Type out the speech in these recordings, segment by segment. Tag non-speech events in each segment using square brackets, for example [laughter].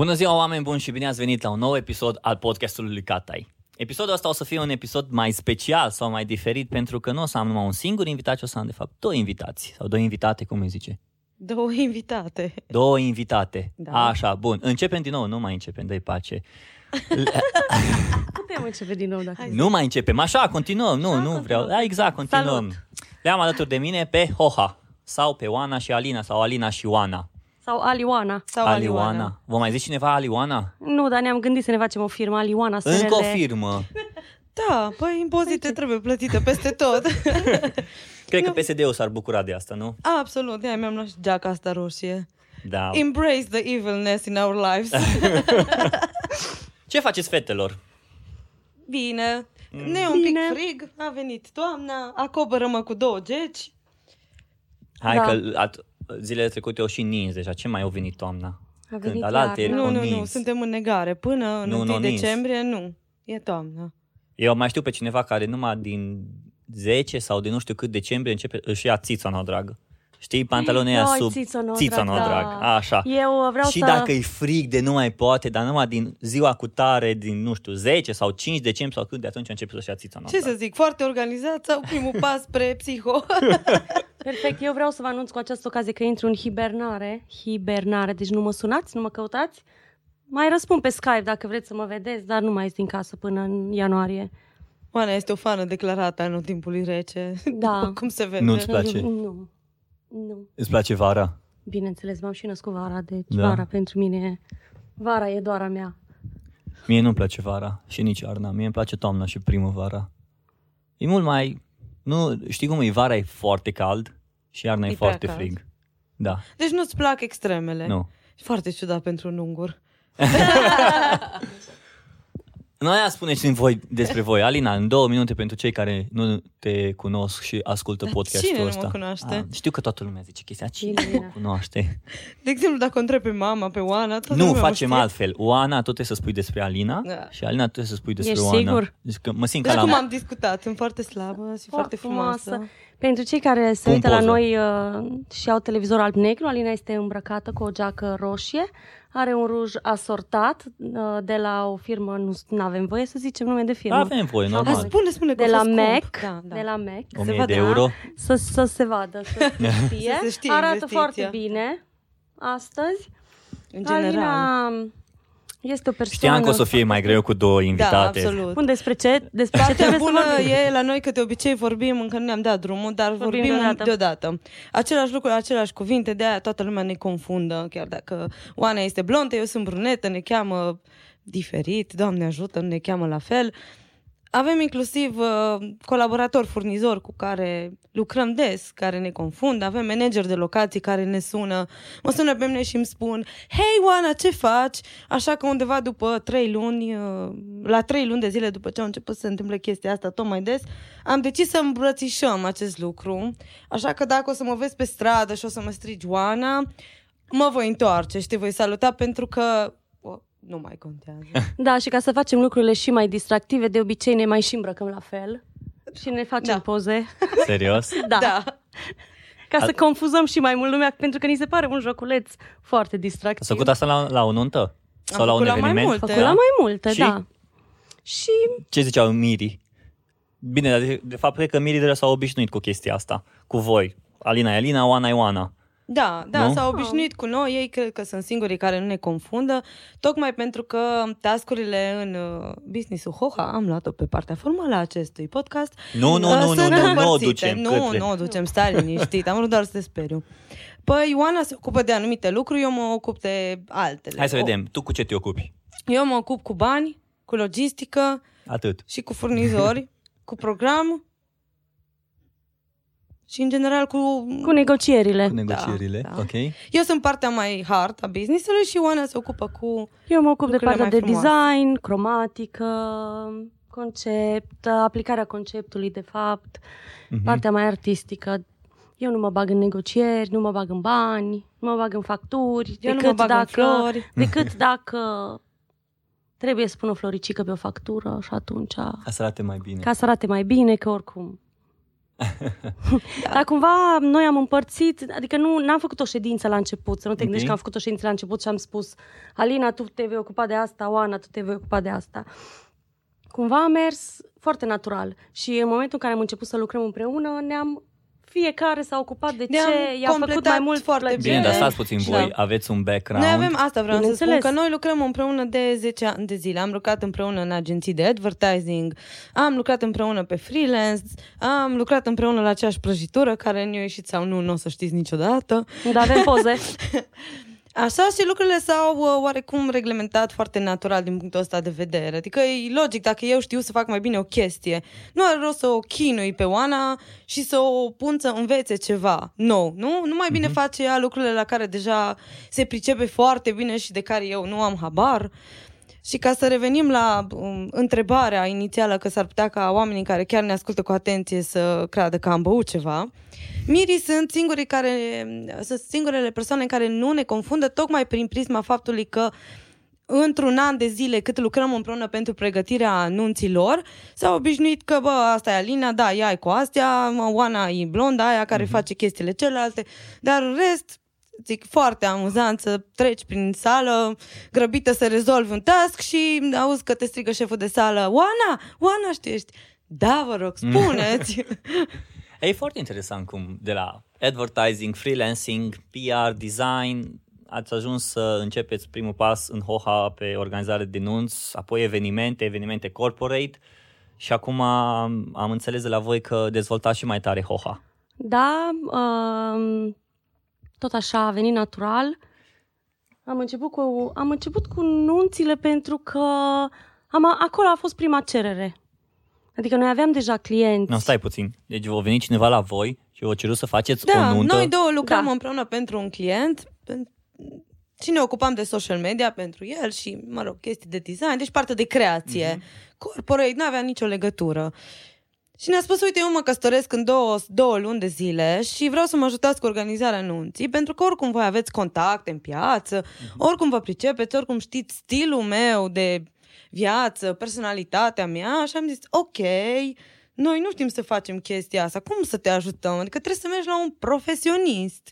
Bună ziua, oameni buni și bine ați venit la un nou episod al podcastului lui Catai. Episodul ăsta o să fie un episod mai special sau mai diferit pentru că nu o să am numai un singur invitat, ci o să am de fapt două invitați sau două invitate, cum îi zice? Două invitate. Două invitate. Da. Așa, bun. Începem din nou, nu mai începem, dă pace. Putem începe din nou dacă Hai. Nu mai începem, așa, continuăm. Nu, nu vreau. Da, exact, continuăm. Salut. Le-am alături de mine pe Hoha sau pe Oana și Alina sau Alina și Oana. Sau Alioana. Sau Alioana. Vă mai zice cineva Alioana? Nu, dar ne-am gândit să ne facem o firmă, Alioana SRL. Încă o firmă. Da, păi impozite trebuie plătite peste tot. [laughs] Cred că PSD-ul s-ar bucura de asta, nu? Absolut, de mi-am luat și geaca asta roșie. Da. Embrace the evilness in our lives. [laughs] Ce faceți, fetelor? Bine. Ne e un Bine. pic frig, a venit toamna, acoperă-mă cu două geci. Hai Da. că at- zilele trecute au și nins deja. Ce mai au venit toamna? A venit Alaltă iarna. Au Nu, nu, nu, nins. suntem în negare. Până în Nu, 1 nu, nins. decembrie, nu. E toamnă. Eu mai știu pe cineva care numai din 10 sau din nu știu cât decembrie începe, își ia țițona, dragă. Știi, pantalonii ăia Ai, sub țițonă, țițonă, drag, drag. da. Așa. Eu vreau și să... dacă e frig de nu mai poate, dar numai din ziua cu tare, din, nu știu, 10 sau 5 decembrie sau cât de atunci începe să-și ia țițona. Ce să zic, foarte organizat sau primul [laughs] pas spre psiho? [laughs] Perfect, eu vreau să vă anunț cu această ocazie că intru în hibernare. Hibernare, deci nu mă sunați, nu mă căutați. Mai răspund pe Skype dacă vreți să mă vedeți, dar nu mai ies din casă până în ianuarie. Oana este o fană declarată a anotimpului rece. Da. [laughs] Cum se vede? Nu-ți place? Nu. Nu. Îți place vara? Bineînțeles, m-am și născut vara, deci Da. da. vara pentru mine, vara e doar a mea. Mie nu-mi place vara și nici iarna. Mie îmi place toamna și primăvara. E mult mai... Nu, știi cum e? Vara e foarte cald și iarna e, E prea foarte cald. frig. Da, Deci nu-ți plac extremele? nu. Foarte ciudat pentru un ungur. [laughs] Noi aia spuneți în voi despre voi. Alina, în două minute pentru cei care nu te cunosc și ascultă Dar podcastul cine nu mă ăsta. cunoaște? Ah, știu că toată lumea zice chestia. Cine Cine? nu mă cunoaște? De exemplu, dacă o întreb pe mama, pe Oana, toată nu, lumea mă facem știe. altfel. Oana, tu trebuie să spui despre Alina Da. și Alina tu trebuie să spui despre Ești Oana. sigur? Deci că mă simt Deci ca cum la... am discutat, sunt foarte slabă și foarte frumoasă. Pentru cei care se Pun uită la poză. noi uh, și au televizor alb-negru, Alina este îmbrăcată cu o geacă roșie, are un ruj asortat uh, de la o firmă, nu avem voie să zicem nume de firmă, Avem voie, Da, normal. spune, spune că de a la fost scump. Mac, Da, da. de la Mac, 1000 vadă, de euro. să, să se vadă, să se [laughs] știe. Să se știe Arată investiția. foarte bine astăzi. În general. Alina este o persoană... Știam că o să fie mai greu cu două Da, invitate. absolut. Bun, despre ce, despre ce Partea trebuie să bună vorbim? e la noi că de obicei vorbim, încă nu ne-am dat drumul, dar vorbim, Vorbim deodată. deodată. Același lucru, aceleași cuvinte, de aia toată lumea ne confundă, chiar dacă Oana este blondă, eu sunt brunetă, ne cheamă diferit, Doamne ajută, nu ne cheamă la fel. Avem inclusiv uh, colaboratori, furnizori cu care lucrăm des, care ne confundă, avem manageri de locații care ne sună, mă sună pe mine și îmi spun Hei Oana, ce faci? Așa că undeva după trei luni, uh, la trei luni de zile după ce au început să se întâmple chestia asta tot mai des, am decis să îmbrățișăm acest lucru. Așa că dacă o să mă vezi pe stradă și o să mă strigi Oana, mă voi întoarce și te voi saluta pentru că o, nu mai contează. [laughs] Da, și ca să facem lucrurile și mai distractive, de obicei ne mai și îmbrăcăm la fel și ne facem Da. poze. [laughs] Serios? Da. da. Ca să Al- confuzăm și mai mult lumea, pentru că ni se pare un joculeț foarte Ați distractiv. făcut asta la, la o nuntă? Sau la un făcut la mai eveniment? multe. Făcut la mai multe, Și? da. Și Ce ziceau Miri? Bine, dar de, de fapt cred că Miri deja s-au obișnuit cu chestia asta. Cu voi. Alina e Alina, Oana e Oana. Da, da, Nu? s-au obișnuit cu noi, ei cred că sunt singurii care nu ne confundă, tocmai pentru că tascurile în uh, business-ul Hoha, am luat-o pe partea formală a acestui podcast, Nu, nu, uh, nu, nu, sunt nu, nu o împărțite. ducem Nu, către... nu o ducem, stai liniștit, am vrut doar să te speriu. Păi Ioana se ocupă de anumite lucruri, eu mă ocup de altele. Hai să O- vedem, tu cu ce te ocupi? Eu mă ocup cu bani, cu logistică Atât. și cu furnizori, [laughs] cu program și în general cu... cu negocierile. Cu negocierile, da. ok? Eu sunt partea mai hard a business-ului și Ioana se ocupă cu Eu mă ocup de Lucrurile partea mai de frumoase. design, cromatică, concept, aplicarea conceptului, de fapt, Mhm. partea mai artistică. Eu nu mă bag în negocieri, nu mă bag în bani, nu mă bag în facturi, Eu nu decât mă bag în dacă, flori. [laughs] decât dacă trebuie să pun o floricică pe o factură și atunci Ca să arate mai bine. ca să arate mai bine, că oricum Dar cumva noi am împărțit, adică nu n-am făcut o ședință la început, să nu te gândești Ok. că am făcut o ședință la început și am spus Alina, tu te vei ocupa de asta, Oana, tu te vei ocupa de asta. Cumva a mers foarte natural și în momentul în care am început să lucrăm împreună, ne-am fiecare s-a ocupat de Ne-am ce i-a făcut completat mai mult foarte plăcere. Bine, dar Bine. stați puțin, Și voi da. aveți un background. Noi avem asta, vreau să spun, Bineînțeles. că noi lucrăm împreună de 10 ani de zile. Am lucrat împreună în agenții de advertising, am lucrat împreună pe freelance, am lucrat împreună la aceeași prăjitură care ne-a ieșit sau nu, nu o să știți niciodată. Dar avem poze. [laughs] Așa și lucrurile s-au uh, oarecum reglementat foarte natural din punctul ăsta de vedere. Adică e logic, dacă eu știu să fac mai bine o chestie, nu are rost să o chinui pe Oana și să o pun să învețe ceva nou, nu? Nu mai bine face ea lucrurile la care deja se pricepe foarte bine și de care eu nu am habar. Și ca să revenim la um, întrebarea inițială că s-ar putea ca oamenii care chiar ne ascultă cu atenție să creadă că am băut ceva, mirii sunt singurii care, sunt singurele persoane care nu ne confundă tocmai prin prisma faptului că într-un an de zile cât lucrăm împreună pentru pregătirea anunților, s-au obișnuit că, bă, asta e Alina, da, ea e cu astea, mă, Oana e blonda, aia care face chestiile celelalte, dar în rest, zic, foarte amuzant să treci prin sală, grăbită să rezolvi un task și auzi că te strigă șeful de sală, Oana, Oana, știi, ești, da, vă rog, spuneți. [laughs] E foarte interesant cum de la advertising, freelancing, PR, design, ați ajuns să începeți primul pas în HOHA pe organizare de nunți, apoi evenimente, evenimente corporate și acum am, am înțeles de la voi că dezvoltați și mai tare HOHA. Da, um, tot așa a venit natural. Am început cu, am început cu nunțile pentru că am, acolo a fost prima cerere. Adică noi aveam deja clienți. Nu, stai puțin. Deci vă venit cineva la voi și vă ceru să faceți Da, o nuntă. noi două lucrăm Da. împreună pentru un client pen- și ne ocupam de social media pentru el și, mă rog, chestii de design, deci partea de creație. Mm-hmm. Corporate nu avea nicio legătură. Și ne-a spus, uite, eu mă căsătoresc în două, două luni de zile și vreau să mă ajutați cu organizarea anunții, pentru că oricum voi aveți contacte în piață, oricum vă pricepeți, oricum știți stilul meu de viață, personalitatea mea și am zis, ok, noi nu știm să facem chestia asta, cum să te ajutăm? Adică trebuie să mergi la un profesionist.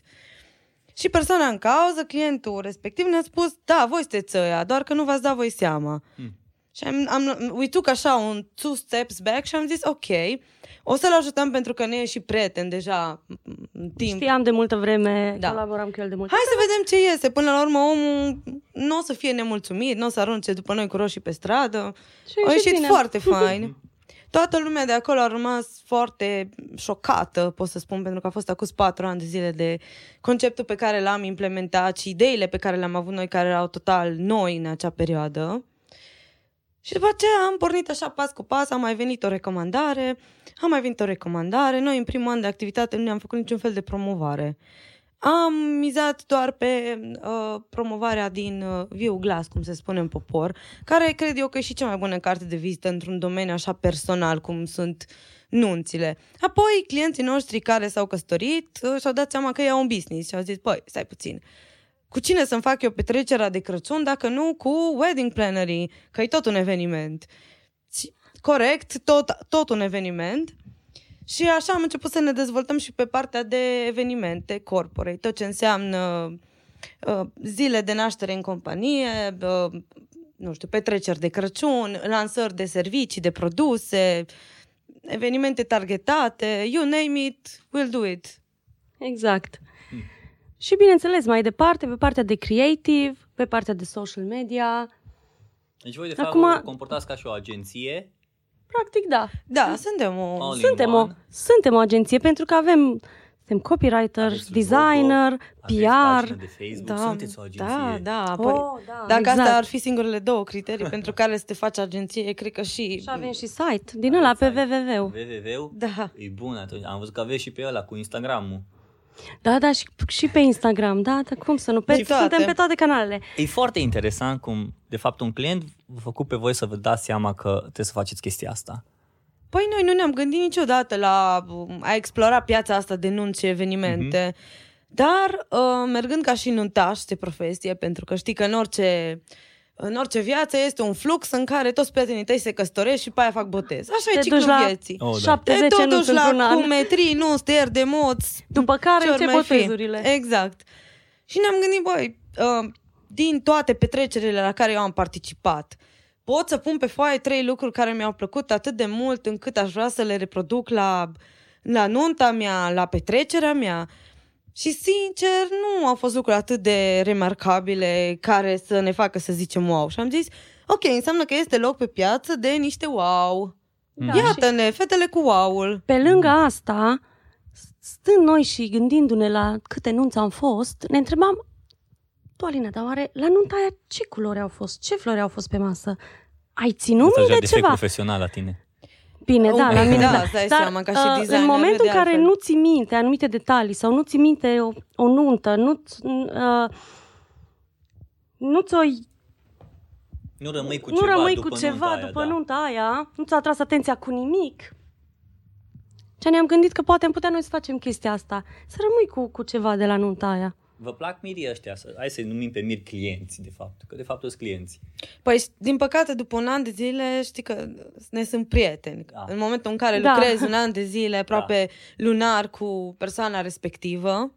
Și persoana în cauză, clientul respectiv, ne-a spus, da, voi sunteți ăia, doar că nu v-ați dat voi seama. Hmm. Și am, am, we took așa un two steps back și am zis, ok, o să-l ajutăm pentru că ne e și prieten deja în timp. Știam de multă vreme, Da. da. colaboram cu el de mult. Hai să vedem ce iese. Până la urmă, omul nu o să fie nemulțumit, nu o să arunce după noi cu roșii pe stradă. Și A ieșit bine. foarte [laughs] fain. Toată lumea de acolo a rămas foarte șocată, pot să spun, pentru că a fost acus patru ani de zile de conceptul pe care l-am implementat și ideile pe care le-am avut noi, care erau total noi în acea perioadă. Și după aceea am pornit așa pas cu pas, a mai venit o recomandare, a mai venit o recomandare. Noi în primul an de activitate nu ne-am făcut niciun fel de promovare. Am mizat doar pe uh, promovarea din uh, Viu Glas, cum se spune în popor, care cred eu că e și cea mai bună carte de vizită într-un domeniu așa personal, cum sunt nunțile. Apoi, clienții noștri care s-au căsătorit uh, și-au dat seama că ei au un business și au zis, băi, stai puțin, cu cine să-mi fac eu petrecerea de Crăciun dacă nu cu wedding plannerii, că e tot un eveniment. Și, corect, tot, tot un eveniment. Și așa am început să ne dezvoltăm și pe partea de evenimente corporate, tot ce înseamnă uh, zile de naștere în companie, uh, nu știu, petreceri de Crăciun, lansări de servicii, de produse, evenimente targetate, you name it, we'll do it. Exact. Și bineînțeles, mai departe, pe partea de creative, pe partea de social media, Deci voi de fapt Acum- vă comportați ca și o agenție. practic da. Da, suntem o... All in Suntem o, one. suntem o agenție pentru că avem suntem copywriter, Aveți designer, logo, aveți PR. pagină de Facebook, sunteți o agenție. Da, da. Oh, Păi, da, dacă exact. astea ar fi singurele două criterii [laughs] pentru care să te faci agenție, cred că și... Și avem și site, din ăla pe Aveți www. www Da. E bun atunci. Am văzut că aveți și pe ăla cu Instagram-ul. Da, da, și, și pe Instagram, da, dar cum să nu? Pe, Și toate. suntem pe toate canalele. E foarte interesant cum, de fapt, un client v-a făcut pe voi să vă dați seama că trebuie să faceți chestia asta. Păi noi nu ne-am gândit niciodată la um, a explora piața asta de nunți și evenimente. Dar, uh, mergând ca și nuntaș de profesie, pentru că știi că în orice în orice viață este un flux în care toți prietenii tăi se căsătoresc și pe aia fac botez. Așa Te e ciclul duci la vieții. Oh, da. Te 70 tot nu duci într-un la an. cumetrii, nu, stări de moți. După care ce ori încep mai fi. botezurile. Exact. Și ne-am gândit, băi, uh, din toate petrecerile la care eu am participat, pot să pun pe foaie trei lucruri care mi-au plăcut atât de mult încât aș vrea să le reproduc la, la nunta mea, la petrecerea mea. Și sincer, nu au fost lucruri atât de remarcabile care să ne facă să zicem wow. Și am zis, ok, înseamnă că este loc pe piață de niște wow. Da, și Iată-ne, fetele cu wow-ul. pe lângă asta, stând noi și gândindu-ne la câte nunți am fost, ne întrebam, tu, Alina, dar oare la nunta aia ce culori au fost? Ce flori au fost pe masă? Ai ținut Asta minte deja defect ceva? profesional la tine. Bine, da, la mine Da, da. îți dai Dar seama, ca și uh, în designer, momentul de în care altfel. nu ți minte anumite detalii sau nu ți minte o, o nuntă, nu uh, nu ți-o Nu rămâi cu nu ceva rămâi după cu ceva nunta aia, după da. nunta aia, nu ți-a atras atenția cu nimic. Și ne-am gândit că poate am putea noi să facem chestia asta. Să rămâi cu, cu ceva de la nunta aia. Vă plac mirii ăștia? Să- Hai să-i numim pe miri clienți, de fapt. Că de fapt sunt clienți. Păi, din păcate, după un an de zile, știi că ne sunt prieteni. Da. În momentul în care Da. lucrezi un an de zile, [laughs] aproape lunar, cu persoana respectivă,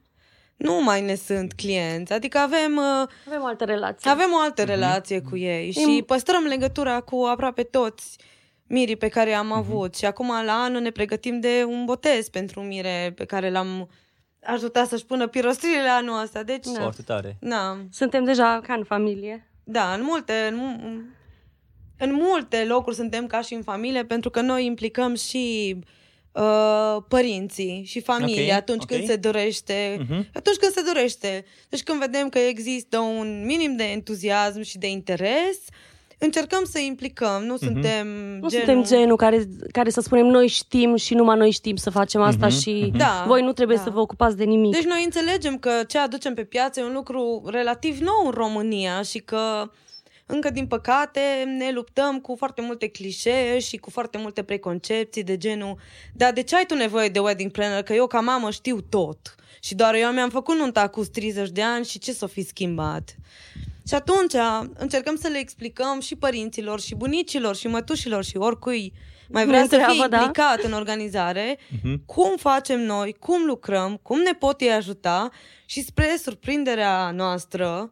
nu mai ne sunt clienți. Adică avem, uh, Avem o altă relație. avem o altă relație cu ei și Im- păstrăm legătura cu aproape toți mirii pe care am avut. Și acum, la anul, ne pregătim de un botez pentru un mire pe care l-am ajutat să-și pună pirostriile anul ăsta. Deci, Da. Foarte tare. na, Suntem deja ca în familie. Da, în multe, în, mu- în multe locuri suntem ca și în familie, pentru că noi implicăm și uh, părinții și familia Ok, atunci ok. când se dorește. Mhm. Atunci când se dorește. Deci când vedem că există un minim de entuziasm și de interes, încercăm să implicăm. Nu suntem Nu genul... suntem genul care, care să spunem noi știm și numai noi știm să facem asta Mhm, și mhm. Da, voi nu trebuie da. să vă ocupați de nimic. Deci noi înțelegem că ce aducem pe piață e un lucru relativ nou în România și că încă din păcate ne luptăm cu foarte multe clișee și cu foarte multe preconcepții de genul dar de ce ai tu nevoie de wedding planner? Că eu ca mamă știu tot. Și doar eu mi-am făcut nunta cu 30 de ani și ce s-o fi schimbat? Și atunci încercăm să le explicăm și părinților, și bunicilor, și mătușilor, și oricui mai vrea Ne să fie întreabă, da. implicat în organizare, Mhm. cum facem noi, cum lucrăm, cum ne pot ei ajuta și spre surprinderea noastră,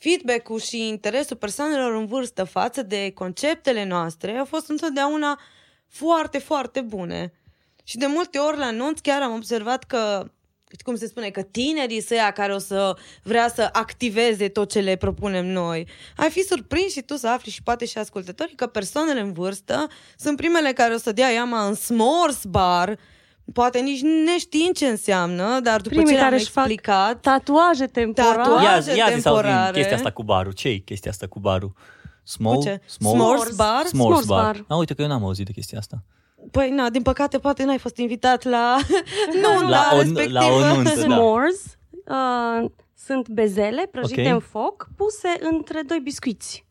feedback-ul și interesul persoanelor în vârstă față de conceptele noastre au fost întotdeauna foarte, foarte bune. Și de multe ori la nunți chiar am observat că cum se spune, că tinerii să ia care o să vrea să activeze tot ce le propunem noi. Ai fi surprins și tu să afli și poate și ascultătorii că persoanele în vârstă sunt primele care o să dea iama în s'mores bar, poate nici neștiind ce înseamnă, dar după Primii ce le-am care își fac explicat, Tatuaje temporare. Tatuaje. Ia, ia zi sau din temporare. chestia asta cu barul. ce e chestia asta cu barul? Small, Cu ce? small, S'mores bar? S'mores S'mores bar. bar. A, uite că eu n-am auzit de chestia asta. Păi na, din păcate poate n-ai fost invitat la nunta [laughs] La o- respectivă. la o nuntă. da. S'mores uh, sunt bezele prăjite Ok. în foc, puse între doi biscuiți.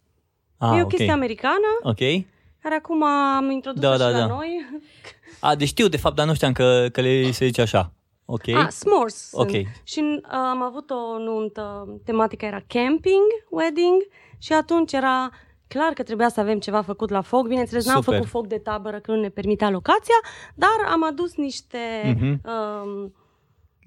Ah, e o ok. chestie americană, Ok. care acum am introdus Da, și da, la da. noi. A, deci știu de fapt, dar nu știam că, că le se zice așa. Ok. Ah, s'mores Ok. sunt. Și uh, am avut o nuntă, tematica era camping, wedding și atunci era clar că trebuia să avem ceva făcut la foc. Bineînțeles, n-am Super. făcut foc de tabără că nu ne permitea locația, dar am adus niște Mhm. um,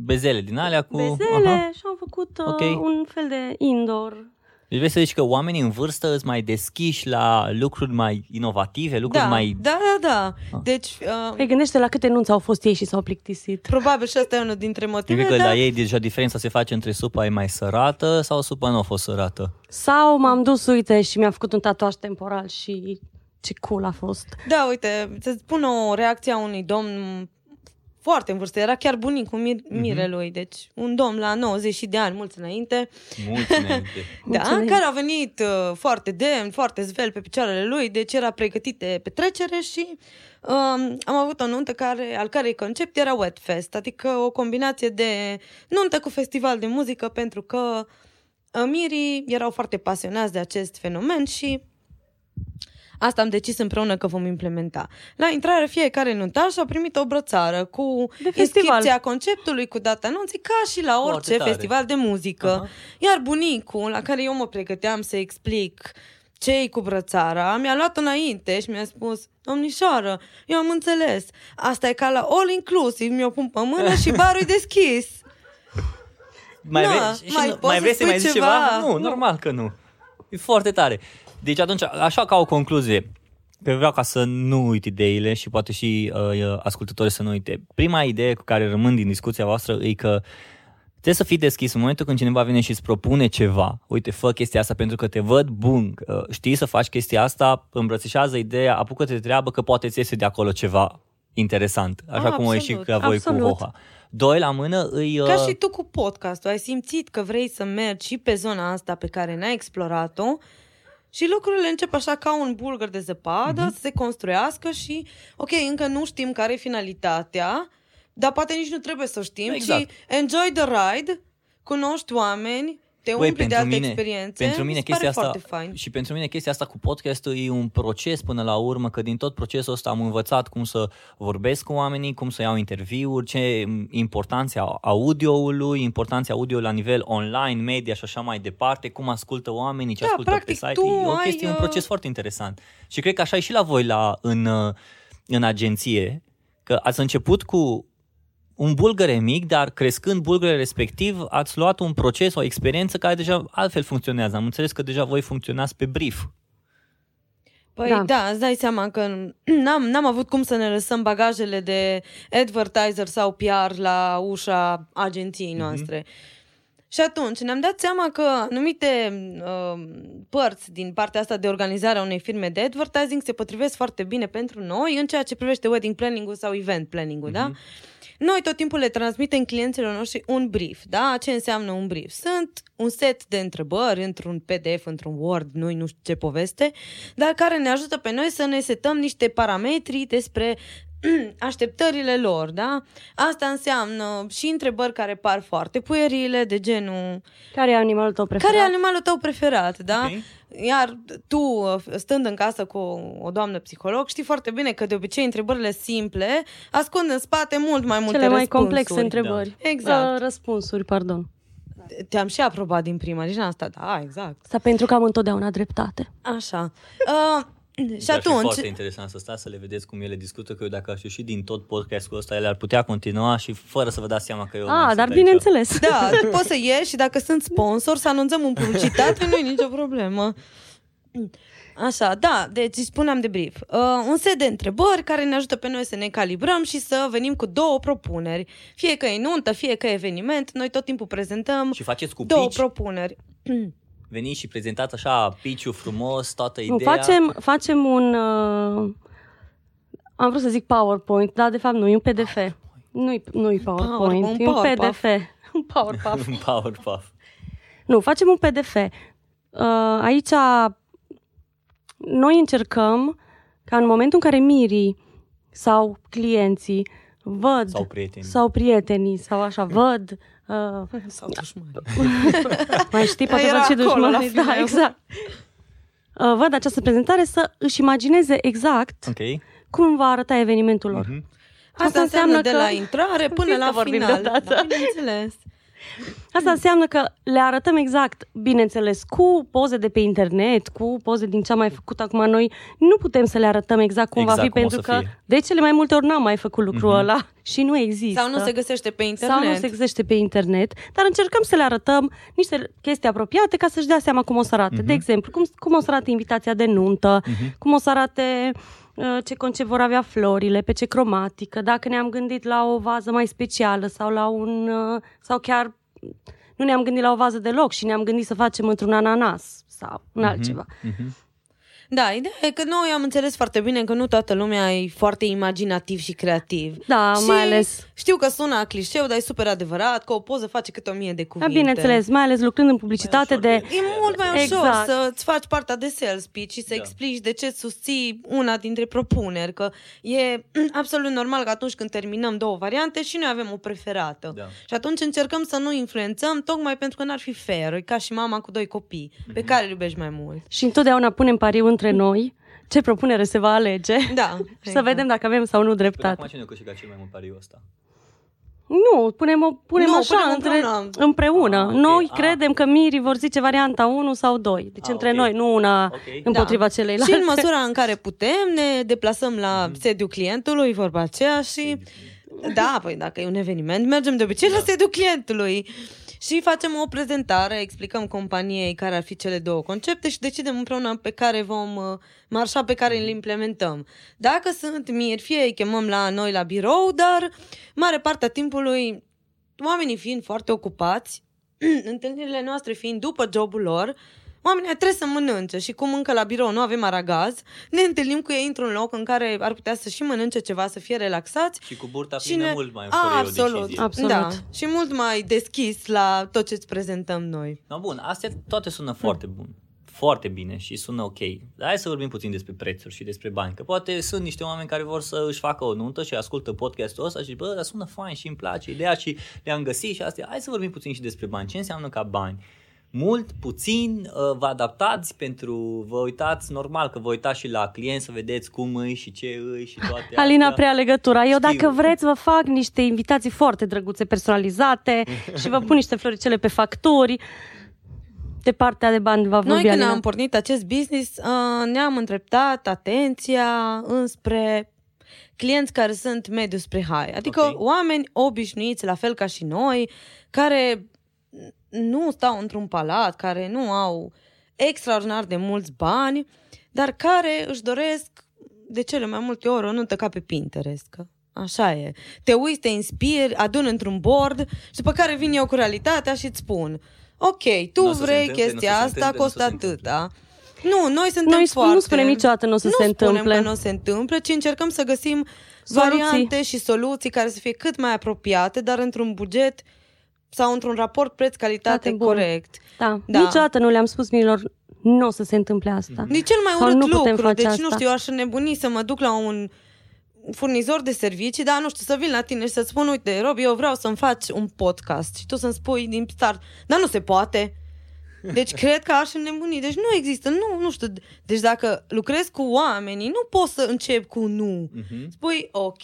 Bezele din alea cu... bezele Aha. și am făcut uh, Ok. un fel de indoor. Deci vrei să zici că oamenii în vârstă sunt mai deschiși la lucruri mai inovative, lucruri Da, mai... da, da, da. Ah. Deci, uh, Păi gândește la câte nunți au fost ei și s-au plictisit. probabil și asta e unul dintre Eu motive, cred că dar... la ei deja diferența se face între supa e mai sărată sau supa nu a fost sărată. Sau m-am dus, uite, și mi-am făcut un tatuaj temporal și ce cool a fost. Da, uite, să spun o reacție a unui domn foarte în vârstă, era chiar bunicul mir- Mhm. mirelui, deci un domn la 90 și de ani, mulți înainte, Mulți înainte. [laughs] da, Mulțumim. care a venit uh, foarte demn, foarte zvel pe picioarele lui, deci era pregătit de petrecere și um, am avut o nuntă care, al cărei concept era Wet Fest, adică o combinație de nuntă cu festival de muzică, pentru că uh, mirii erau foarte pasionați de acest fenomen și Asta am decis împreună că vom implementa. La intrare, fiecare nuntaș a primit o brățară cu De festival. inscripția conceptului, cu data anunții, ca și la Foarte orice tare. festival de muzică. Aha. Iar bunicul, la care eu mă pregăteam să explic ce cu brățara, mi-a luat înainte și mi-a spus, domnișoară, eu am înțeles, asta e ca la all inclusive, mi-o pun pe mână și barul e deschis. Mai, Da, vrei, și mai nu, poți mai să vrei să mai spui zici ceva? ceva? Nu, normal că nu. E foarte tare. Deci atunci, așa ca o concluzie, că vreau ca să nu uit ideile și poate și uh, ascultătorii să nu uite. Prima idee cu care rămân din discuția voastră e că trebuie să fii deschis în momentul când cineva vine și îți propune ceva. Uite, fă chestia asta pentru că te văd bun, uh, știi să faci chestia asta, îmbrățișează ideea, apucă-te de treabă că poate ți iese de acolo ceva interesant. Așa Ah, cum a ieșit absolut, la voi absolut. cu Hoha. Doi la mână îi... Ca uh, și tu cu podcastul, ai simțit că vrei să mergi și pe zona asta pe care n-ai explorat-o și lucrurile încep așa ca un bulgăr de zăpadă Mhm. să se construiască și, ok, încă nu știm care e finalitatea, dar poate nici nu trebuie să o știm, Exact. ci enjoy the ride, cunoști oameni, te Băi, umpli de pentru alte mine- experiențe. Pentru mine mi se pare chestia asta foarte fain. și pentru mine chestia asta cu podcastul e un proces până la urmă, că din tot procesul ăsta am învățat cum să vorbesc cu oamenii, cum să iau interviuri, ce importanța audioului, importanța audio la nivel online, media și așa mai departe, cum ascultă oamenii, ce Da, ascultă practic, pe site. tu E o ai, chestie, un uh, proces foarte interesant. Și cred că așa e și la voi la, în, uh, în agenție, că ați început cu un bulgăre mic, dar crescând bulgăre respectiv, ați luat un proces, o experiență care deja altfel funcționează. Am înțeles că deja voi funcționați pe brief. Păi da. Da. da, îți dai seama că [clears throat] n-am, n-am avut cum să ne lăsăm bagajele de advertiser sau PR la ușa agenției noastre. Și atunci ne-am dat seama că anumite uh, părți din partea asta de organizare a unei firme de advertising se potrivesc foarte bine pentru noi în ceea ce privește wedding planning-ul sau event planning-ul, da? Noi tot timpul le transmitem clienților noștri un brief, da? Ce înseamnă un brief? Sunt un set de întrebări într-un PDF, într-un Word, nu nu știu ce poveste, dar care ne ajută pe noi să ne setăm niște parametri despre [clears throat] așteptările lor, da? Asta înseamnă și întrebări care par foarte puerile, de genul Care e animalul tău preferat? care e animalul tău preferat, da? Ok. Iar tu, stând în casă cu o doamnă psiholog, știi foarte bine că de obicei întrebările simple ascund în spate mult mai multe Cele mai răspunsuri. complexe întrebări. Da. Exact. Uh, răspunsuri, pardon. Te-am și aprobat din prima, deci asta, da, exact. Asta pentru că am întotdeauna dreptate. Așa. Uh, și Ar fi atunci, foarte interesant să stați să le vedeți cum ele discută, că eu dacă aș ieși din tot podcastul ăsta, ele ar putea continua și fără să vă dați seama că eu mai Ah, sunt dar aici. bineînțeles. da, [laughs] poți să ieși și dacă sunt sponsor, să anunțăm un publicitate, [laughs] nu e nicio problemă. Așa, da, deci spuneam de brief. Uh, un set de întrebări care ne ajută pe noi să ne calibrăm și să venim cu două propuneri. Fie că e nuntă, fie că e eveniment, noi tot timpul prezentăm Și faceți cu două pitch, propuneri. [clears throat] veniți și prezentați așa pitch frumos, toată Nu, ideea. facem, facem un... Uh, am vrut să zic PowerPoint, dar de fapt nu, e un PDF. Nu-i, nu-i PowerPoint, Power- un e un Powerpuff. PDF. Un PowerPoint. [laughs] [laughs] un PowerPoint. Nu, facem un PDF. Uh, aici noi încercăm ca în momentul în care mirii sau clienții văd Sau prietenii. sau prietenii sau așa văd uh, Sau dușmani. [laughs] mai știi, poate Era văd și acolo, la dușmani. Da, final. exact. Uh, văd această prezentare să își imagineze exact Ok. cum va arăta evenimentul lor. Mhm. Asta, Asta înseamnă, înseamnă de că- la intrare până Știi la să vorbim final. deodată. Da, bineînțeles. Asta înseamnă că le arătăm exact, bineînțeles, cu poze de pe internet, cu poze din ce am mai făcut acum noi. Nu putem să le arătăm exact cum Exact va fi, cum o pentru să că fie. de cele mai multe ori n-am mai făcut lucrul ăla [laughs] și nu există. Sau nu se găsește pe internet. Sau nu se găsește pe internet, dar încercăm să le arătăm niște chestii apropiate ca să-și dea seama cum o să arate. De exemplu, cum, cum o să arate invitația de nuntă, cum o să arate uh, ce concept vor avea florile, pe ce cromatică, dacă ne-am gândit la o vază mai specială sau la un... uh, sau chiar nu ne-am gândit la o vază deloc și ne-am gândit să facem într-un ananas sau în altceva. Da, ideea e că noi am înțeles foarte bine că nu toată lumea e foarte imaginativ și creativ. Da, și mai ales- Știu că sună clișeu, dar e super adevărat că o poză face câte o mie de Da, cuvinte. bineînțeles, mai ales lucrând în publicitate ușor de... de- E mult mai ușor Exact. să-ți faci partea de sales pitch și să Da. explici de ce susții una dintre propuneri, că e [clears throat] absolut normal că atunci când terminăm două variante și noi avem o preferată. Da. Și atunci încercăm să nu influențăm, tocmai pentru că n-ar fi fair, e ca și mama cu doi copii, Mhm. pe care îl iubești mai mult. Și întotdeauna punem pariu între noi ce propunere se va alege Da. [laughs] și să vedem dacă avem sau nu Păi dreptate. acum cine a câștigat cel mai mult pariul ăsta? Nu, punem, o, punem Nu, așa, punem între, împreună. împreună. Ah, ok. Noi Ah. credem că mirii vor zice varianta 1 sau 2. Deci Ah, între ok. noi, nu una Ok. împotriva Da. celeilalte. Și în măsura în care putem, ne deplasăm la sediul clientului, vorba aceea, și... Da, păi dacă e un eveniment, mergem de obicei la sediul clientului și facem o prezentare, explicăm companiei care ar fi cele două concepte și decidem împreună pe care vom uh, marșa, pe care îl implementăm. Dacă sunt miri, fie îi chemăm la noi la birou, dar mare parte a timpului, oamenii fiind foarte ocupați, [clears throat] întâlnirile noastre fiind după jobul lor, oamenii trebuie să mănânce și cum încă la birou nu avem aragaz, ne întâlnim cu ei într-un loc în care ar putea să și mănânce ceva, să fie relaxați Și cu burta și plină ne... mult mai ușor e o absolut, decizie. Absolut. Da, și mult mai deschis la tot ce îți prezentăm noi. No, bun, astea toate sună foarte bun. Foarte bine și sună ok. Dar hai să vorbim puțin despre prețuri și despre bani. Că poate sunt niște oameni care vor să își facă o nuntă și ascultă podcastul ăsta și zic, bă, dar sună fain și îmi place ideea și le-am găsit și astea. Hai să vorbim puțin și despre bani. Ce înseamnă ca bani? Mult, puțin, uh, vă adaptați pentru, vă uitați normal că vă uitați și la client să vedeți cum îi și ce îi și toate [laughs] Alina astea. prea legătura. Eu Știu. dacă vreți vă fac niște invitații foarte drăguțe, personalizate [laughs] și vă pun niște floricele pe facturi. De partea de bani va vorbi Noi când Alina. am pornit acest business, uh, ne-am îndreptat atenția înspre clienți care sunt mediu spre high, adică Ok. oameni obișnuiți, la fel ca și noi, care nu stau într-un palat, care nu au extraordinar de mulți bani, dar care își doresc de cele mai multe ori o nuntă ca pe Pinterest, că așa e. Te uiți, te inspiri, adun într-un board și după care vin eu cu realitatea și îți spun ok, tu N-o să se vrei întâmple, n-o să chestia se asta, întâmple, costă n-o să se atâta. Nu, noi suntem Noi spun- foarte... nu spunem niciodată n-o să nu se spunem întâmple. că nu se întâmplă, ci încercăm să găsim Soluții. variante și soluții care să fie cât mai apropiate, dar într-un buget sau într-un raport preț-calitate Toate bun. corect. Da. Da. Niciodată nu le-am spus mirilor, nu o să se întâmple asta. Nici cel mai Sau urât nu putem lucru, face deci asta. nu știu, eu aș nebuni să mă duc la un furnizor de servicii, dar nu știu, să vin la tine și să-ți spun, uite, Robi, eu vreau să-mi faci un podcast și tu să-mi spui din start, dar nu se poate. Deci cred că aș nebuni. Deci nu există, nu, nu știu. Deci dacă lucrezi cu oamenii, nu poți să încep cu nu. Mhm. Spui, ok,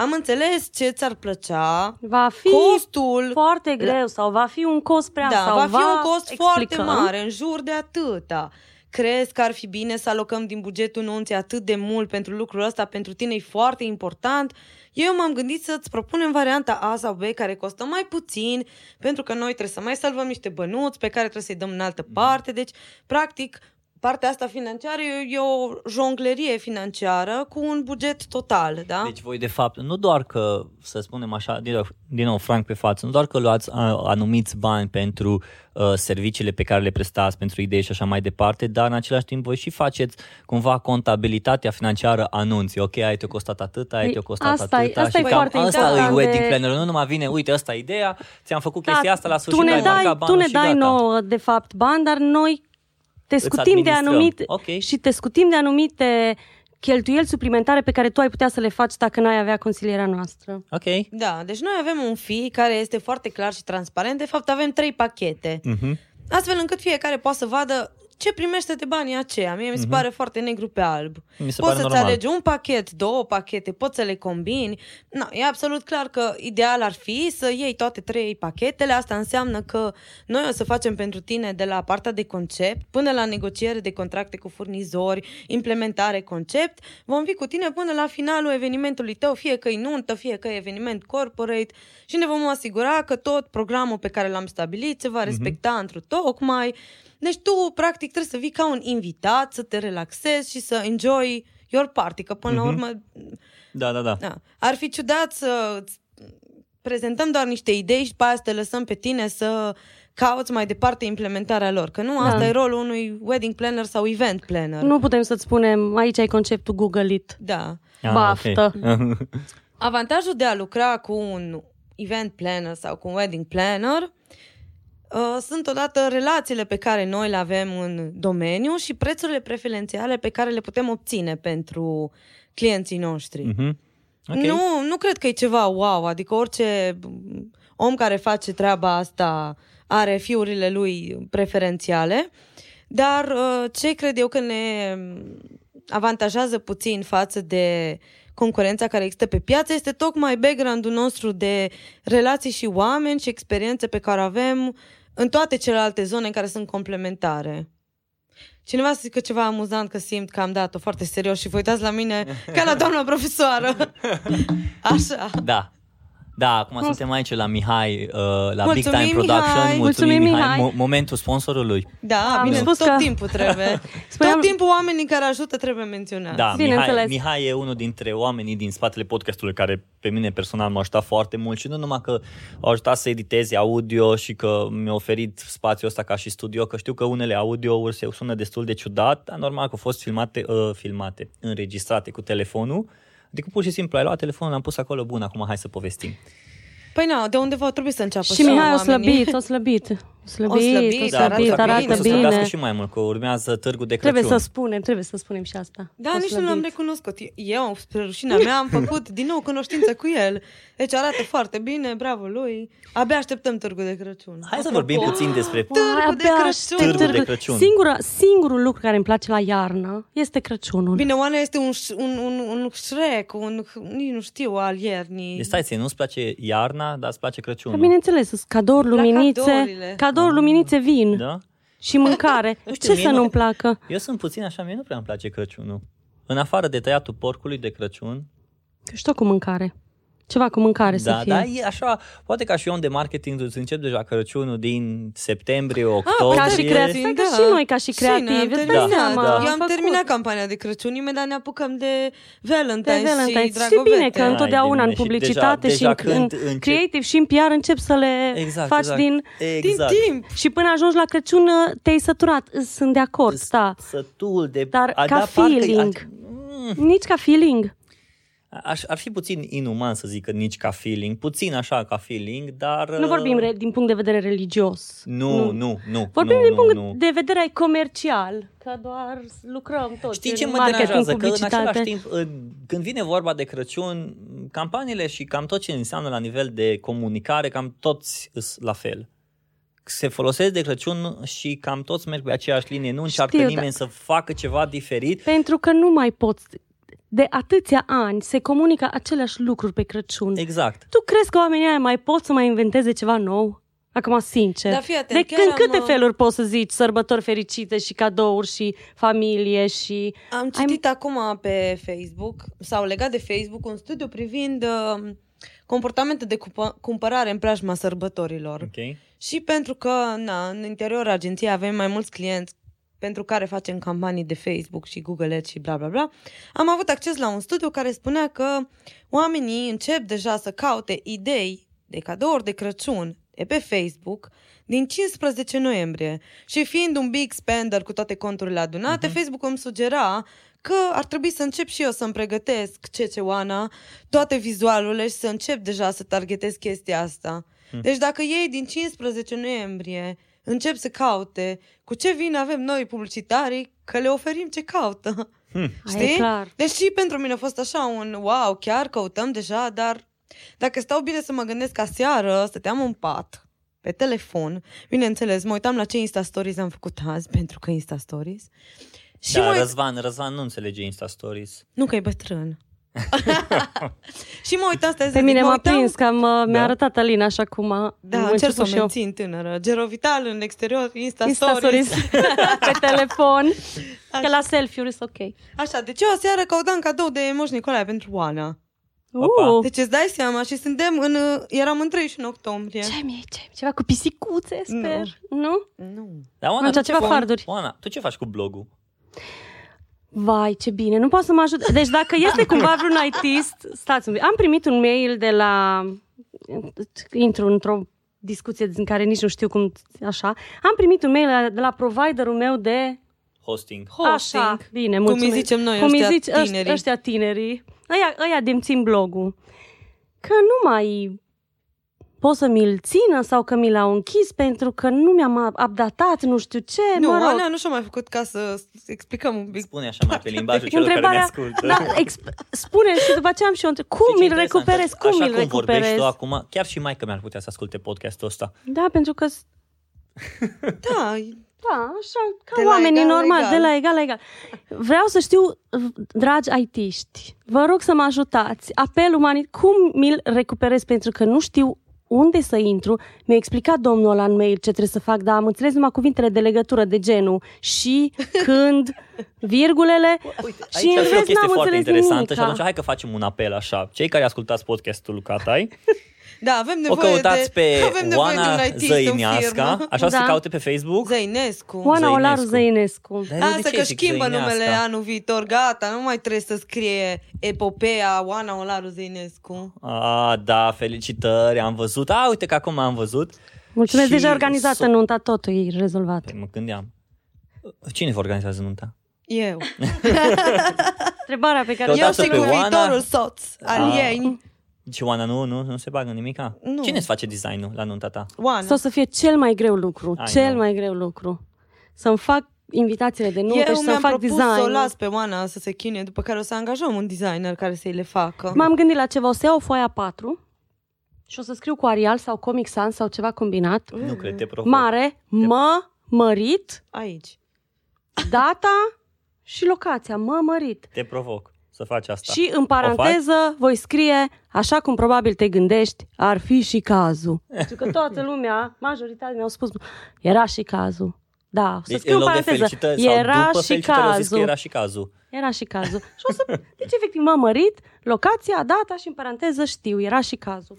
am înțeles ce ți-ar plăcea, Va fi costul, foarte greu sau va fi un cost prea da, sau va fi un cost foarte explicăm. mare, în jur de atâta. Crezi că ar fi bine să alocăm din bugetul nunții atât de mult pentru lucrul ăsta? Pentru tine e foarte important? Eu m-am gândit să-ți propunem varianta A sau B care costă mai puțin, pentru că noi trebuie să mai salvăm niște bănuți pe care trebuie să-i dăm în altă parte. Deci, practic, partea asta financiară e, e o jonglerie financiară cu un buget total, da? Deci voi de fapt, nu doar că, să spunem așa, din nou, din nou franc pe față, nu doar că luați a, anumiți bani pentru uh, serviciile pe care le prestați, pentru idei și așa mai departe, dar în același timp voi și faceți cumva contabilitatea financiară a anunții. Ok, ai te-a costat atâta, ai Păi, te-a costat asta e- atâta. asta și e cam foarte asta e important wedding de- planner. Nu numai vine, uite, asta e ideea, ți-am făcut chestia asta la sfârșit, Da, tu ne ai dai, marcat tu banul ne și dai gata. nouă, de fapt, bani, dar noi te scutim de administrăm. anumite Ok. și te scutim de anumite cheltuieli suplimentare pe care tu ai putea să le faci dacă n-ai avea consilierea noastră. Ok. Da, deci noi avem un fee care este foarte clar și transparent. De fapt, avem trei pachete. Mhm. Astfel încât fiecare poate să vadă ce primește de banii aceia. Mie mi se pare foarte negru pe alb. Mhm. Mi se poți pare să-ți normal. alegi un pachet, două pachete, poți să le combini. Na, e absolut clar că ideal ar fi să iei toate trei pachetele. Asta înseamnă că noi o să facem pentru tine de la partea de concept până la negociere de contracte cu furnizori, implementare concept. Vom fi cu tine până la finalul evenimentului tău, fie că e nuntă, fie că e eveniment corporate și ne vom asigura că tot programul pe care l-am stabilit se va respecta mm-hmm. într tocmai. Deci tu, practic, trebuie să vii ca un invitat, să te relaxezi și să enjoy your party, că până mm-hmm. la urmă Da, da, da. da, ar fi ciudat să îți prezentăm doar niște idei și pe aia să te lăsăm pe tine să cauți mai departe implementarea lor. Că nu asta Da. e rolul unui wedding planner sau event planner. Nu putem să-ți spunem, aici ai conceptul Google It. Da. Ah, Baftă. ok. [laughs] Avantajul de a lucra cu un event planner sau cu un wedding planner uh, sunt odată relațiile pe care noi le avem în domeniu și prețurile preferențiale pe care le putem obține pentru clienții noștri. Mhm. Ok. Nu, nu cred că e ceva wow, adică orice om care face treaba asta are fiurile lui preferențiale, dar uh, ce cred eu că ne avantajează puțin față de concurența care există pe piață este tocmai background-ul nostru de relații și oameni și experiențe pe care avem în toate celelalte zone în care sunt complementare. Cineva să zică ceva amuzant că simt că am dat-o foarte serios și vă uitați la mine ca la doamna profesoară. [laughs] Așa. Da. Da, acum suntem aici la Mihai, uh, la Mulțumim, Big Time Production. Mihai. Mulțumim, Mihai. Mo- momentul sponsorului. Da, Am bine, spus tot că- timpul trebuie. [laughs] Spuneam- Tot timpul oamenii care ajută trebuie menționați. Da, Mihai, Bineînțeles. Mihai e unul dintre oamenii din spatele podcastului care pe mine personal m-a ajutat foarte mult și nu numai că a ajutat să editeze audio și că mi-a oferit spațiul ăsta ca și studio, că știu că unele audiouri se sună destul de ciudat, dar normal că au fost filmate, uh, filmate, înregistrate cu telefonul. Adică pur și simplu ai luat telefonul, l-am pus acolo, bun, acum hai să povestim. Păi na, de undeva trebuie să înceapă Și Mihai o oamenii. slăbit, [laughs] o slăbit. O slăbit, slăbit, o Da, slăbit, arată arată bine, să bine. slăbească și mai mult, că urmează târgul de Crăciun. Trebuie să spunem, trebuie să spunem și asta. Da, O nici nu slăbit. l-am recunoscut. Eu, spre rușinea mea, am făcut din nou cunoștință cu el. Deci arată foarte bine, bravo lui. Abia așteptăm târgul de Crăciun. Hai să Apropo. vorbim puțin despre Uai, Târgul de abia Crăciun. aștept Târgul de târgul. Crăciun. Singura, singurul lucru care îmi place la iarnă este Crăciunul. Bine, Oana este un, un, un, un Shrek, un, nici nu știu, al iernii. Deci stai, ție, nu-ți place iarna, dar îți place Crăciunul. Dar bineînțeles, sunt cadouri, La luminițe, cadourile. Cadouri, luminițe, vin Da? și mâncare. [laughs] Nu știu, Ce mie să nu- nu-mi placă? Eu sunt puțin așa, mie nu prea îmi place Crăciunul. În afară de tăiatul porcului de Crăciun, Și tot cu mâncare. Ceva cu mâncare să da, fie. da, e așa, poate ca și om de marketing îți încep deja Crăciunul din septembrie, Ah, octombrie. Ca și creativ, Stai ca da. și noi ca și Și noi am creativi. Îți dai terminat, seama, da. am Eu am făcut. terminat campania de Crăciun, imediat ne apucăm de Valentine's, de Valentine's. și Și Dragobete. bine că Hai de întotdeauna în mine, și publicitate deja- și deja în, în când încep- creative și în PR încep să le Exact, faci exact. din... exact. Din timp. Și până ajungi la Crăciun te-ai săturat. Sunt de acord, da. Sătul de... Dar a, ca da, parcă- feeling. Mm, Nici ca feeling. Aș, ar fi puțin inuman să zic că nici ca feeling, puțin așa ca feeling, dar... Nu vorbim re- din punct de vedere religios. Nu, nu, nu. Vorbim nu, din nu, punct nu. de vedere comercial, că doar lucrăm toți Știi în ce mă marketing, deranjează? Că în publicitate. același timp, în- când vine vorba de Crăciun, campaniile și cam tot ce înseamnă la nivel de comunicare, cam toți sunt la fel. Se folosesc de Crăciun și cam toți merg pe aceeași linie, nu încearcă Știu, nimeni să facă ceva diferit. Pentru că nu mai poți... De atâția ani se comunică aceleași lucruri pe Crăciun. Exact. Tu crezi că oamenii aia mai pot să mai inventeze ceva nou? Acum, sincer. Dar fii atent, de chiar în am, câte uh, feluri poți să zici sărbători fericite și cadouri și familie și... Am citit acum pe Facebook, sau legat de Facebook, un studiu privind uh, comportamente de cupă- cumpărare în preajma sărbătorilor. Ok. Și pentru că na, în interiorul agenției avem mai mulți clienți pentru care facem campanii de Facebook și Google Ads și bla bla bla, am avut acces la un studiu care spunea că oamenii încep deja să caute idei de cadouri de Crăciun de pe Facebook din 15 noiembrie. Și fiind un big spender cu toate conturile adunate, uh-huh. Facebook îmi sugera că ar trebui să încep și eu să-mi pregătesc Ceceoana, toate vizualurile și să încep deja să targetez chestia asta. Deci dacă ei din 15 noiembrie încep să caute cu ce vin avem noi publicitarii, că le oferim ce caută. [laughs] Aia e Știi? clar. Deci și pentru mine a fost așa un wow, chiar căutăm deja, dar dacă stau bine să mă gândesc ca seară, stăteam în pat, pe telefon, bineînțeles, mă uitam la ce Insta Stories am făcut azi, [laughs] pentru că Insta Stories. Și da, mă uit... Răzvan, Răzvan nu înțelege Insta Stories. Nu că e bătrân. [laughs] și mă uitam stai să Pe zic, mine mă m-a uitam... prins că am, uh, mi-a Da. arătat Alina așa cum a Da, am încerc să o început și eu. mențin tânără. Gerovital în exterior, Insta, Insta Stories. stories [laughs] [laughs] pe telefon. Că la selfie-uri sunt ok. Așa, deci eu aseară căutam cadou de Moș Nicolae pentru Oana. Opa. Uh, Deci îți dai seama și suntem în... Eram în 31 octombrie. ce mi ce Ceva cu pisicuțe, sper. Nu? Nu. Dar Oana, Am tu ceva ce faci? farduri. Oana, tu ce faci cu blogul? Vai, ce bine, nu poate să mă ajut. Deci dacă este cumva vreun artist, stați un pic. Am primit un mail de la... Intru într-o discuție din care nici nu știu cum, așa. Am primit un mail de la providerul meu de... Hosting. Hosting. Așa, bine, Cum mulțumesc. îi zicem noi Cum îi ăștia zici ăștia tinerii. ăștia tinerii. Ăia, ăia de-mi țin blogul. Că nu mai pot să mi-l țină sau că mi l-au închis pentru că nu mi-am updatat, nu știu ce, Nu, mă rog. Ana nu și-a mai făcut ca să explicăm un pic. Spune așa mai pe limbajul celor care ne Întrebarea, ascultă. da, exp- spune și după aceea am și eu între- cum Știi ce mi-l interesant? recuperez, cum Așa mi-l cum vorbești recuperez. tu acum, chiar și mai că mi-ar putea să asculte podcastul ăsta. Da, pentru că s- [laughs] Da, Da, așa, ca De la oamenii egal la normali, egal. de la egal la egal. Vreau să știu, dragi IT-ști, vă rog să mă ajutați. Apel umanit, cum mi-l recuperez? Pentru că nu știu unde să intru. Mi-a explicat domnul ăla în mail ce trebuie să fac, dar am înțeles numai cuvintele de legătură de genul și, [laughs] când, virgulele. Uite, Și aici în ar fi o rest chestie n-am foarte înțeles interesantă nimica. și atunci hai că facem un apel așa. Cei care ascultați podcastul lui Catai, [laughs] da, avem o nevoie căutați de, pe [laughs] avem nevoie de Oana un IT în Zăineasca, firmă. așa Da. se caute pe Facebook. Zăinescu. Oana Olaru Zăinescu. Zăinescu. Dar eu de Asta ce că zic schimbă Zăineasca? numele anul viitor, gata, nu mai trebuie să scrie epopea Oana Olaru Zăinescu. A, da, felicitări, am văzut. A, uite că acum am văzut. Mulțumesc, Și deja organizată so- nunta, totul e rezolvat. Păi mă gândeam. Cine vă organizează nunta? Eu. [laughs] Întrebarea pe care Căutați-o Eu și pe cu Oana. viitorul soț al Ah. ei. Și Oana nu, nu, nu se bagă în nimica? Nu. Cine îți face designul la nunta ta? Oana. Sau să fie cel mai greu lucru, I cel know. mai greu lucru. Să-mi fac invitațiile de nuntă Eu și să-mi mi-am fac propus design. să o las pe Oana să se chinuie, după care o să angajăm un designer care să-i le facă. M-am gândit la ceva, o să iau o foaie A4 și o să scriu cu Arial sau Comic Sans sau ceva combinat. Nu cred, te provoc. Mare, mă, mărit, Aici. data și locația, mă, mărit. Te provoc să faci asta. Și în paranteză voi scrie, așa cum probabil te gândești, ar fi și cazul. [laughs] Pentru că toată lumea, majoritatea mi-au spus, era și cazul. Da, o să Deci, scriu în în loc de paranteză, felicitări sau era după și felicitări, o să scrie cazul. era și cazul. Era și cazul. Și o să, [laughs] deci efectiv m-am mărit, locația, data și în paranteză știu, era și cazul.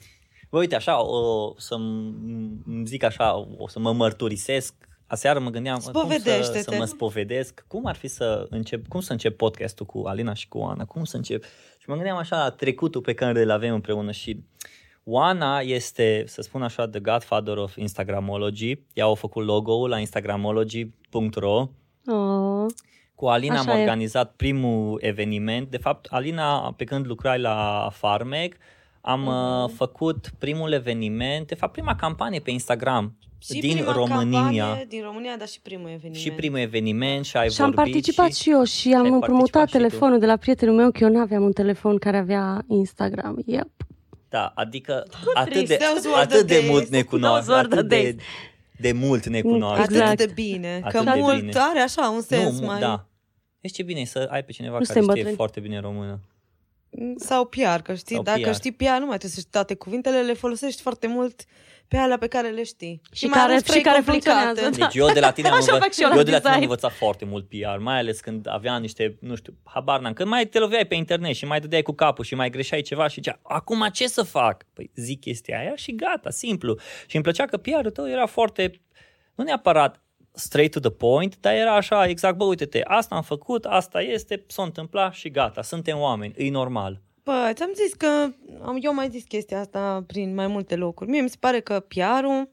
Bă, uite, așa, o să îmi zic așa, o să mă mărturisesc. Aseară mă gândeam cum să, Spovedește-te. să mă spovedesc, cum ar fi să încep, cum să încep podcastul cu Alina și cu Oana, cum să încep. Și mă gândeam așa la trecutul pe care îl avem împreună și Oana este, să spun așa, the godfather of Instagramology. Ea a făcut logo-ul la instagramology.ro Oh. Cu Alina Așa am e. organizat primul eveniment. De fapt, Alina, pe când lucrai la Farmec, am uh, făcut primul eveniment, de fapt prima campanie pe Instagram Și din prima România. campanie din România, dar și primul eveniment. Și primul eveniment și ai Și am vorbit participat și, eu și am ai împrumutat participat și tu. telefonul de la prietenul meu, că eu nu aveam un telefon care avea Instagram. Yep. Da, adică atât trist. de, Those were the atât de days. mult ne cunoaștem, Those were the atât de, days. de mult ne cunoaștem. Atât Exact. de bine, că Atât de mult bine. are așa un sens nu, mai... da. Deci ce bine e să ai pe cineva Nu care suntem știe bătrâni. foarte bine română. Sau PR, că știi, Sau dacă PR. știi PR, nu mai trebuie să știi toate cuvintele, le folosești foarte mult pe alea pe care le știi. Și mai care- ales și trei care complicate. funcționează. Deci eu de la tine am, Așa învăț- fac și eu la eu de la tine am design. învățat foarte mult PR, mai ales când aveam niște, nu știu, habar n-am, când mai te loveai pe internet și mai dădeai cu capul și mai greșeai ceva și zicea, acum ce să fac? Păi zic chestia aia și gata, simplu. Și îmi plăcea că PR-ul tău era foarte, nu neapărat straight to the point, dar era așa, exact, bă, uite-te, asta am făcut, asta este, s-a întâmplat și gata, suntem oameni, e normal. Bă, ți-am zis că am, eu am mai zis chestia asta prin mai multe locuri. Mie mi se pare că PR-ul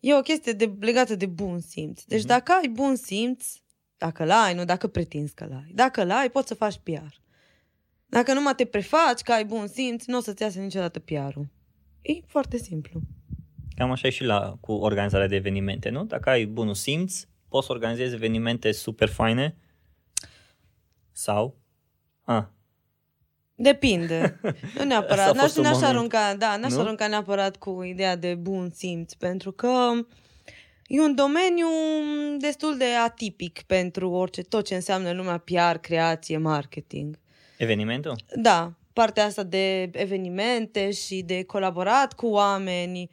e o chestie de, legată de bun simț. Deci Mhm. dacă ai bun simț, dacă l-ai, nu dacă pretinzi că l-ai. Dacă l-ai, poți să faci PR. Dacă numai te prefaci că ai bun simț, nu o să-ți iasă niciodată PR-ul. E foarte simplu. Cam așa e și la, cu organizarea de evenimente, nu? Dacă ai bunul simț, poți să organizezi evenimente super faine sau... Ah, Depinde. [laughs] Nu Asta neapărat. a N-aș, fost un n-aș moment. arunca, da, n-aș Nu? arunca neapărat cu ideea de bun simț, pentru că e un domeniu destul de atipic pentru orice, tot ce înseamnă lumea PR, creație, marketing. evenimentul? Da, partea asta de evenimente și de colaborat cu oameni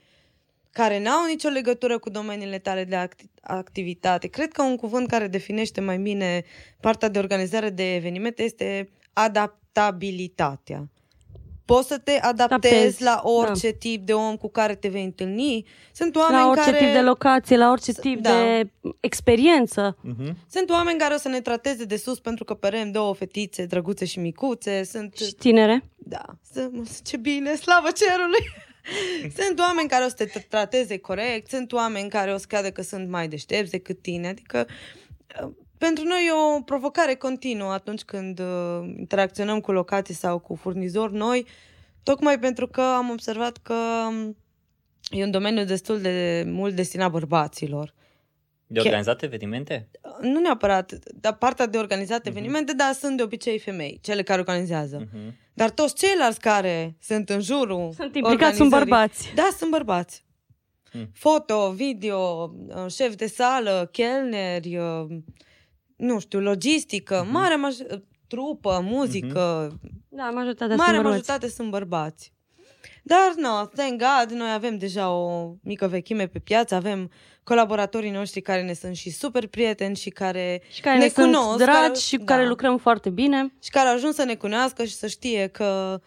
care n-au nicio legătură cu domeniile tale de acti- activitate. Cred că un cuvânt care definește mai bine partea de organizare de evenimente este adaptabilitatea. Poți să te adaptezi Adaptezi, la orice tip de om cu care te vei întâlni. Sunt oameni La orice care... tip de locație, la orice S- tip da. de experiență. Uh-huh. Sunt oameni care o să ne trateze de sus pentru că perem două fetițe drăguțe și micuțe. Sunt Și tinere. Da, să, ce bine, slavă cerului! [laughs] sunt oameni care o să te tra- trateze corect, sunt oameni care o să creadă că sunt mai deștepți decât tine, adică uh, pentru noi e o provocare continuă atunci când uh, interacționăm cu locații sau cu furnizori noi, tocmai pentru că am observat că um, e un domeniu destul de mult destinat bărbaților. De organizat evenimente? Nu neapărat, dar partea de organizat Mhm. evenimente, dar sunt de obicei femei, cele care organizează. Uh-huh. Dar toți ceilalți care sunt în jurul Sunt implicați, sunt organizării- bărbați. Da, sunt bărbați. Hmm. Foto, video, uh, șef de sală, chelneri, uh, nu știu, logistică, Mhm. mare maj- trupă, muzică, Da, majoritatea mare sunt bărbați. majoritate sunt bărbați. Dar, no, thank God, noi avem deja o mică vechime pe piață, avem colaboratorii noștri care ne sunt și super prieteni și care Și care ne ne, sunt cunosc, dragi care- și cu da. care lucrăm foarte bine. și care au ajuns să ne cunoască și să știe că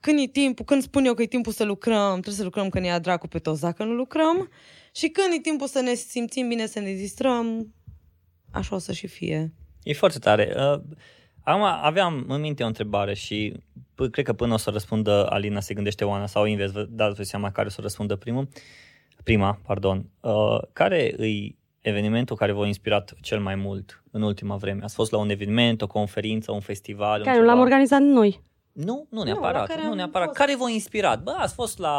când e timpul, când spun eu că e timpul să lucrăm, trebuie să lucrăm că ne ia dracu pe toți dacă nu lucrăm și când e timpul să ne simțim bine, să ne distrăm, așa o să și fie. E foarte tare. Uh, Acum aveam în minte o întrebare și p- cred că până o să răspundă Alina se gândește Oana sau invers, vă dați seama care o să răspundă primul. Prima, pardon. Uh, care îi evenimentul care v-a inspirat cel mai mult în ultima vreme? Ați fost la un eveniment, o conferință, un festival? un Care nu ceva? l-am organizat noi. Nu, nu la neapărat. care Nu, am neapărat. fost. Care v-a inspirat? Bă, ați fost la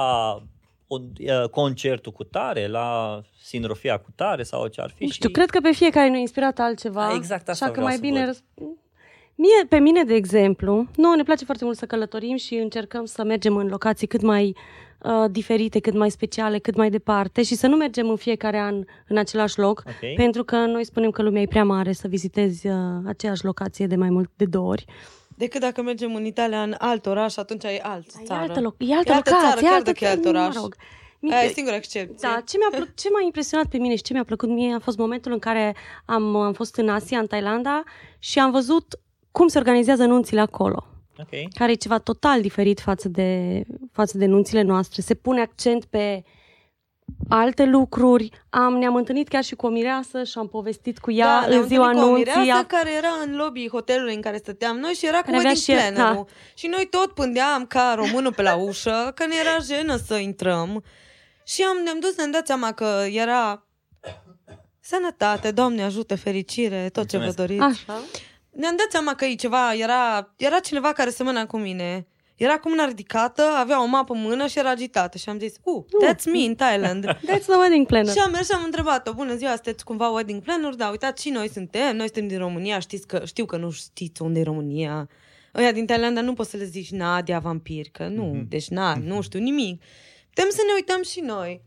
o, uh, concertul cu tare, la Sinrofia cu tare sau ce ar fi? Nu știu, și... cred că pe fiecare ne-a inspirat altceva. A, exact asta Așa că vreau mai să bine... văd. Răsp- Mie, pe mine, de exemplu, nouă ne place foarte mult să călătorim și încercăm să mergem în locații cât mai uh, diferite, cât mai speciale, cât mai departe și să nu mergem în fiecare an în același loc, Ok. pentru că noi spunem că lumea e prea mare să vizitezi uh, aceeași locație de mai mult de două ori. Decât dacă mergem în Italia, în alt oraș, atunci e altă E țară. altă, loc, e altă E altă locație, țară, e chiar altă dacă e alt oraș. Mă rog. Aia e singura excepție. Da, ce mi-a, plă- ce m-a impresionat pe mine și ce mi-a plăcut mie a fost momentul în care am, am fost în Asia, în Thailanda și am văzut cum se organizează nunțile acolo Ok. care e ceva total diferit față de, față de nunțile noastre. Se pune accent pe alte lucruri. Am, ne-am întâlnit chiar și cu o mireasă și am povestit cu ea da, ne-am în ziua întâlnit cu o nunții. mireasă A- care era în lobby hotelului în care stăteam noi și era cu Care avea wedding și- planner-ul. da. Și noi tot pândeam ca românul pe la ușă, că ne era jenă să intrăm. Și am, ne-am dus, ne-am dat seama că era sănătate, Doamne ajută, fericire, tot ce vă Mulțumesc. doriți. Așa. Ne-am dat seama că e ceva, era, era cineva care semăna cu mine. Era cu mâna ridicată, avea o mapă în mână și era agitată. Și am zis, uh, that's me in Thailand. [laughs] That's the wedding planner. Și am mers și am întrebat-o, bună ziua, sunteți cumva wedding planner? Da, uitați, și noi suntem, noi suntem din România, știți că, știu că nu știți unde e România. Ăia din Thailanda nu poți să le zici Nadia Vampir, că nu, deci na, nu știu nimic. Putem să ne uităm și noi.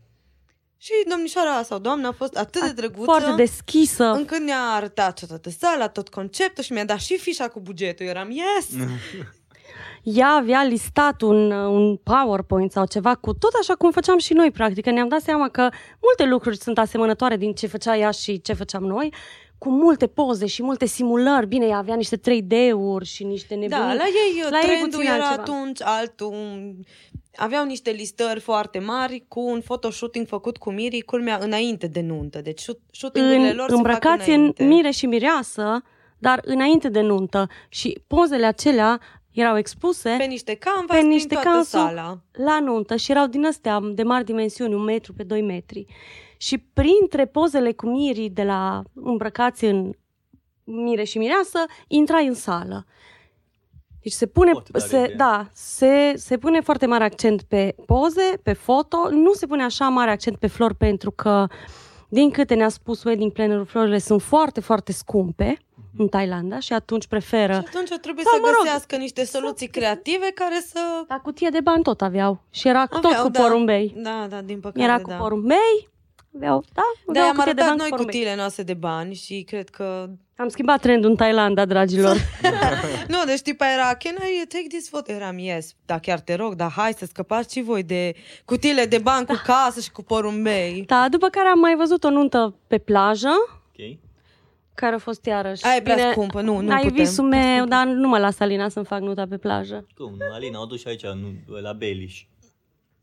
Și domnișoara sau doamna a fost atât de drăguță. Foarte deschisă. Încât ne-a arătat toată sala, tot conceptul și mi-a dat și fișa cu bugetul. Eram, yes! [laughs] Ea avea listat un, un PowerPoint sau ceva cu tot așa cum făceam și noi, practic. Că Ne-am dat seama că multe lucruri sunt asemănătoare din ce făcea ea și ce făceam noi, cu multe poze și multe simulări. Bine, ea avea niște 3D-uri și niște nebunii. Da, la ei La ei trendul puțin era altceva. atunci altul. Aveau niște listări foarte mari cu un photoshooting făcut cu Miri, culmea înainte de nuntă. Deci shoot- shooting-urile în, lor se îmbrăcați fac în înainte. mire și mireasă, dar înainte de nuntă. Și pozele acelea erau expuse Pe niște canvas, pe prin niște toată canvas sala. la nuntă și erau din astea de mari dimensiuni, un metru pe 2 metri. Și printre pozele cu mirii de la îmbrăcați în mire și mireasă, intrai în sală. Deci se pune, Foarte tare se, idee. da, se, se pune foarte mare accent pe poze, pe foto, nu se pune așa mare accent pe flori pentru că, din câte ne-a spus wedding planner florile sunt foarte, foarte scumpe în Thailanda și atunci preferă Și atunci trebuie Sau, să mă rog, găsească niște soluții creative care să... La cutie de bani tot aveau. Și era tot Aveau, cu da. porumbei. Da, da, din păcate, Era cu da. porumbei, aveau, da, Da, aveau am cutie de arătat bani noi cu porumbei. cutiile noastre de bani și cred că... Am schimbat trendul în Thailanda, dragilor. [laughs] nu, deci tipa era, can I take this photo? Eram, yes, da, chiar te rog, dar hai să scăpați și voi de cutiile de bani cu casă și cu porumbei. da, după care am mai văzut o nuntă pe plajă, Ok. care a fost iarăși... Aia e prea scumpă, nu, nu Ai putem. visul meu, dar nu mă las Alina să-mi fac nuta pe plajă. Cum? Alina, o duci aici, nu, la Beliș.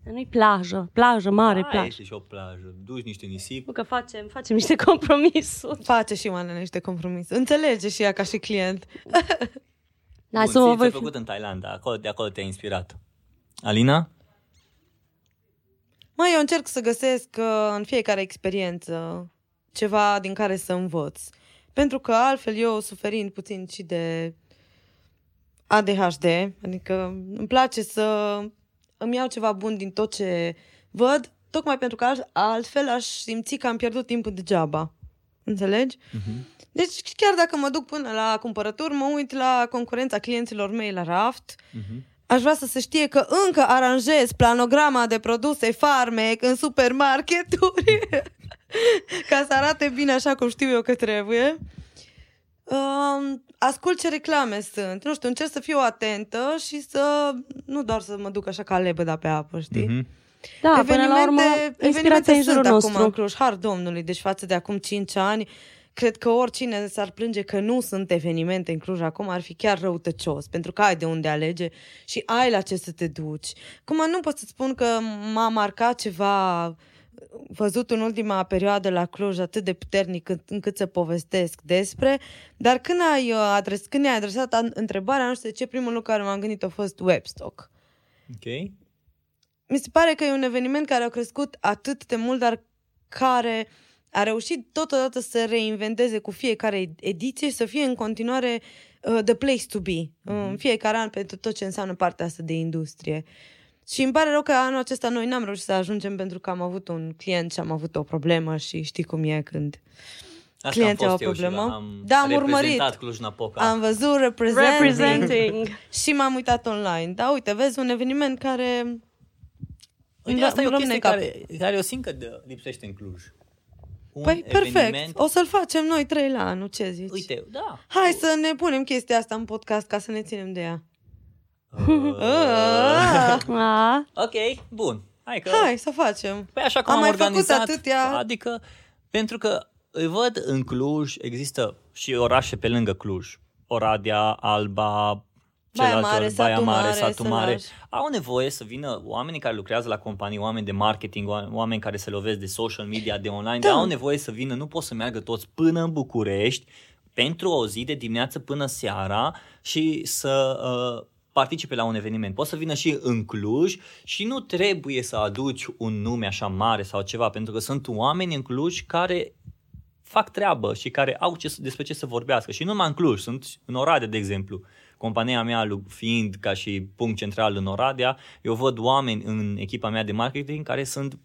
Nu-i plajă, plajă, mare Aia plajă. este și o plajă. Duci niște nisip. Nu că facem, facem niște compromisuri. Face și Oana niște compromisuri. Înțelege și ea ca și client. [laughs] Da, Bun, să mă ție voi... ți-a făcut în Thailanda, acolo, de acolo te-a inspirat. Alina? Mai eu încerc să găsesc uh, în fiecare experiență ceva din care să învăț. Pentru că altfel eu suferind puțin și de ADHD, adică îmi place să îmi iau ceva bun din tot ce văd, tocmai pentru că alt- altfel aș simți că am pierdut timpul degeaba. Înțelegi? Deci chiar dacă mă duc până la cumpărături, mă uit la concurența clienților mei la raft, Mhm. aș vrea să se știe că încă aranjez planograma de produse farmec în supermarketuri [laughs] ca să arate bine așa cum știu eu că trebuie. Um, ascult ce reclame sunt. Nu știu, încerc să fiu atentă și să nu doar să mă duc așa ca lebăda pe apă, știi? Mhm. Da, până la urmă, inspirația e în jurul sunt nostru. acum în Cluj, har Domnului, deci față de acum 5 ani, cred că oricine s-ar plânge că nu sunt evenimente în Cluj acum ar fi chiar răutăcios, pentru că ai de unde alege și ai la ce să te duci. Cum nu pot să spun că m-a marcat ceva văzut în ultima perioadă la Cluj atât de puternic cât, încât să povestesc despre, dar când, ai, uh, adres, când ne-ai adresat an- întrebarea, nu știu de ce, primul lucru care m-am gândit a fost Webstock. Ok. Mi se pare că e un eveniment care a crescut atât de mult, dar care a reușit totodată să reinventeze cu fiecare ediție și să fie în continuare uh, the place to be uh, în fiecare an pentru tot ce înseamnă partea asta de industrie. Și îmi pare rău că anul acesta noi n-am reușit să ajungem pentru că am avut un client și am avut o problemă și știi cum e când Asta Clienții am au fost o eu și problemă. la- am Da, am urmărit. reprezentat Cluj-Napoca. am văzut representing, Representing. și m-am uitat online. Da, uite, vezi un eveniment care... Uite, Da, asta e o îmi rămâne chestie în cap. care, care eu simt că de, lipsește în Cluj. Un Păi, perfect. eveniment- O să-l facem noi trei la anul, ce zici? Uite, da. Hai să ne punem chestia asta în podcast ca să ne ținem de ea. Uh, Ah, A, ok, bun. Hai că... Hai să facem. Păi așa cum Am am, mai făcut organizat, atâtea- adică pentru că îi văd în Cluj, există și orașe pe lângă Cluj, Oradea, Alba, Baia celelalte Mare, ori, Baia Satul Mare, Mare, Satul Mare, Sălaj. au nevoie să vină oamenii care lucrează la companii, oameni de marketing, oa- oameni care se lovesc de social media, de online, Da. dar au nevoie să vină, nu pot să meargă toți până în București pentru o zi de dimineață până seara și să uh, participe la un eveniment. Poți să vină și în Cluj și nu trebuie să aduci un nume așa mare sau ceva, pentru că sunt oameni în Cluj care fac treabă și care au ce, despre ce să vorbească. Și nu numai în Cluj, sunt în Oradea, de exemplu. Compania mea lu- fiind ca și punct central în Oradea, eu văd oameni în echipa mea de marketing care sunt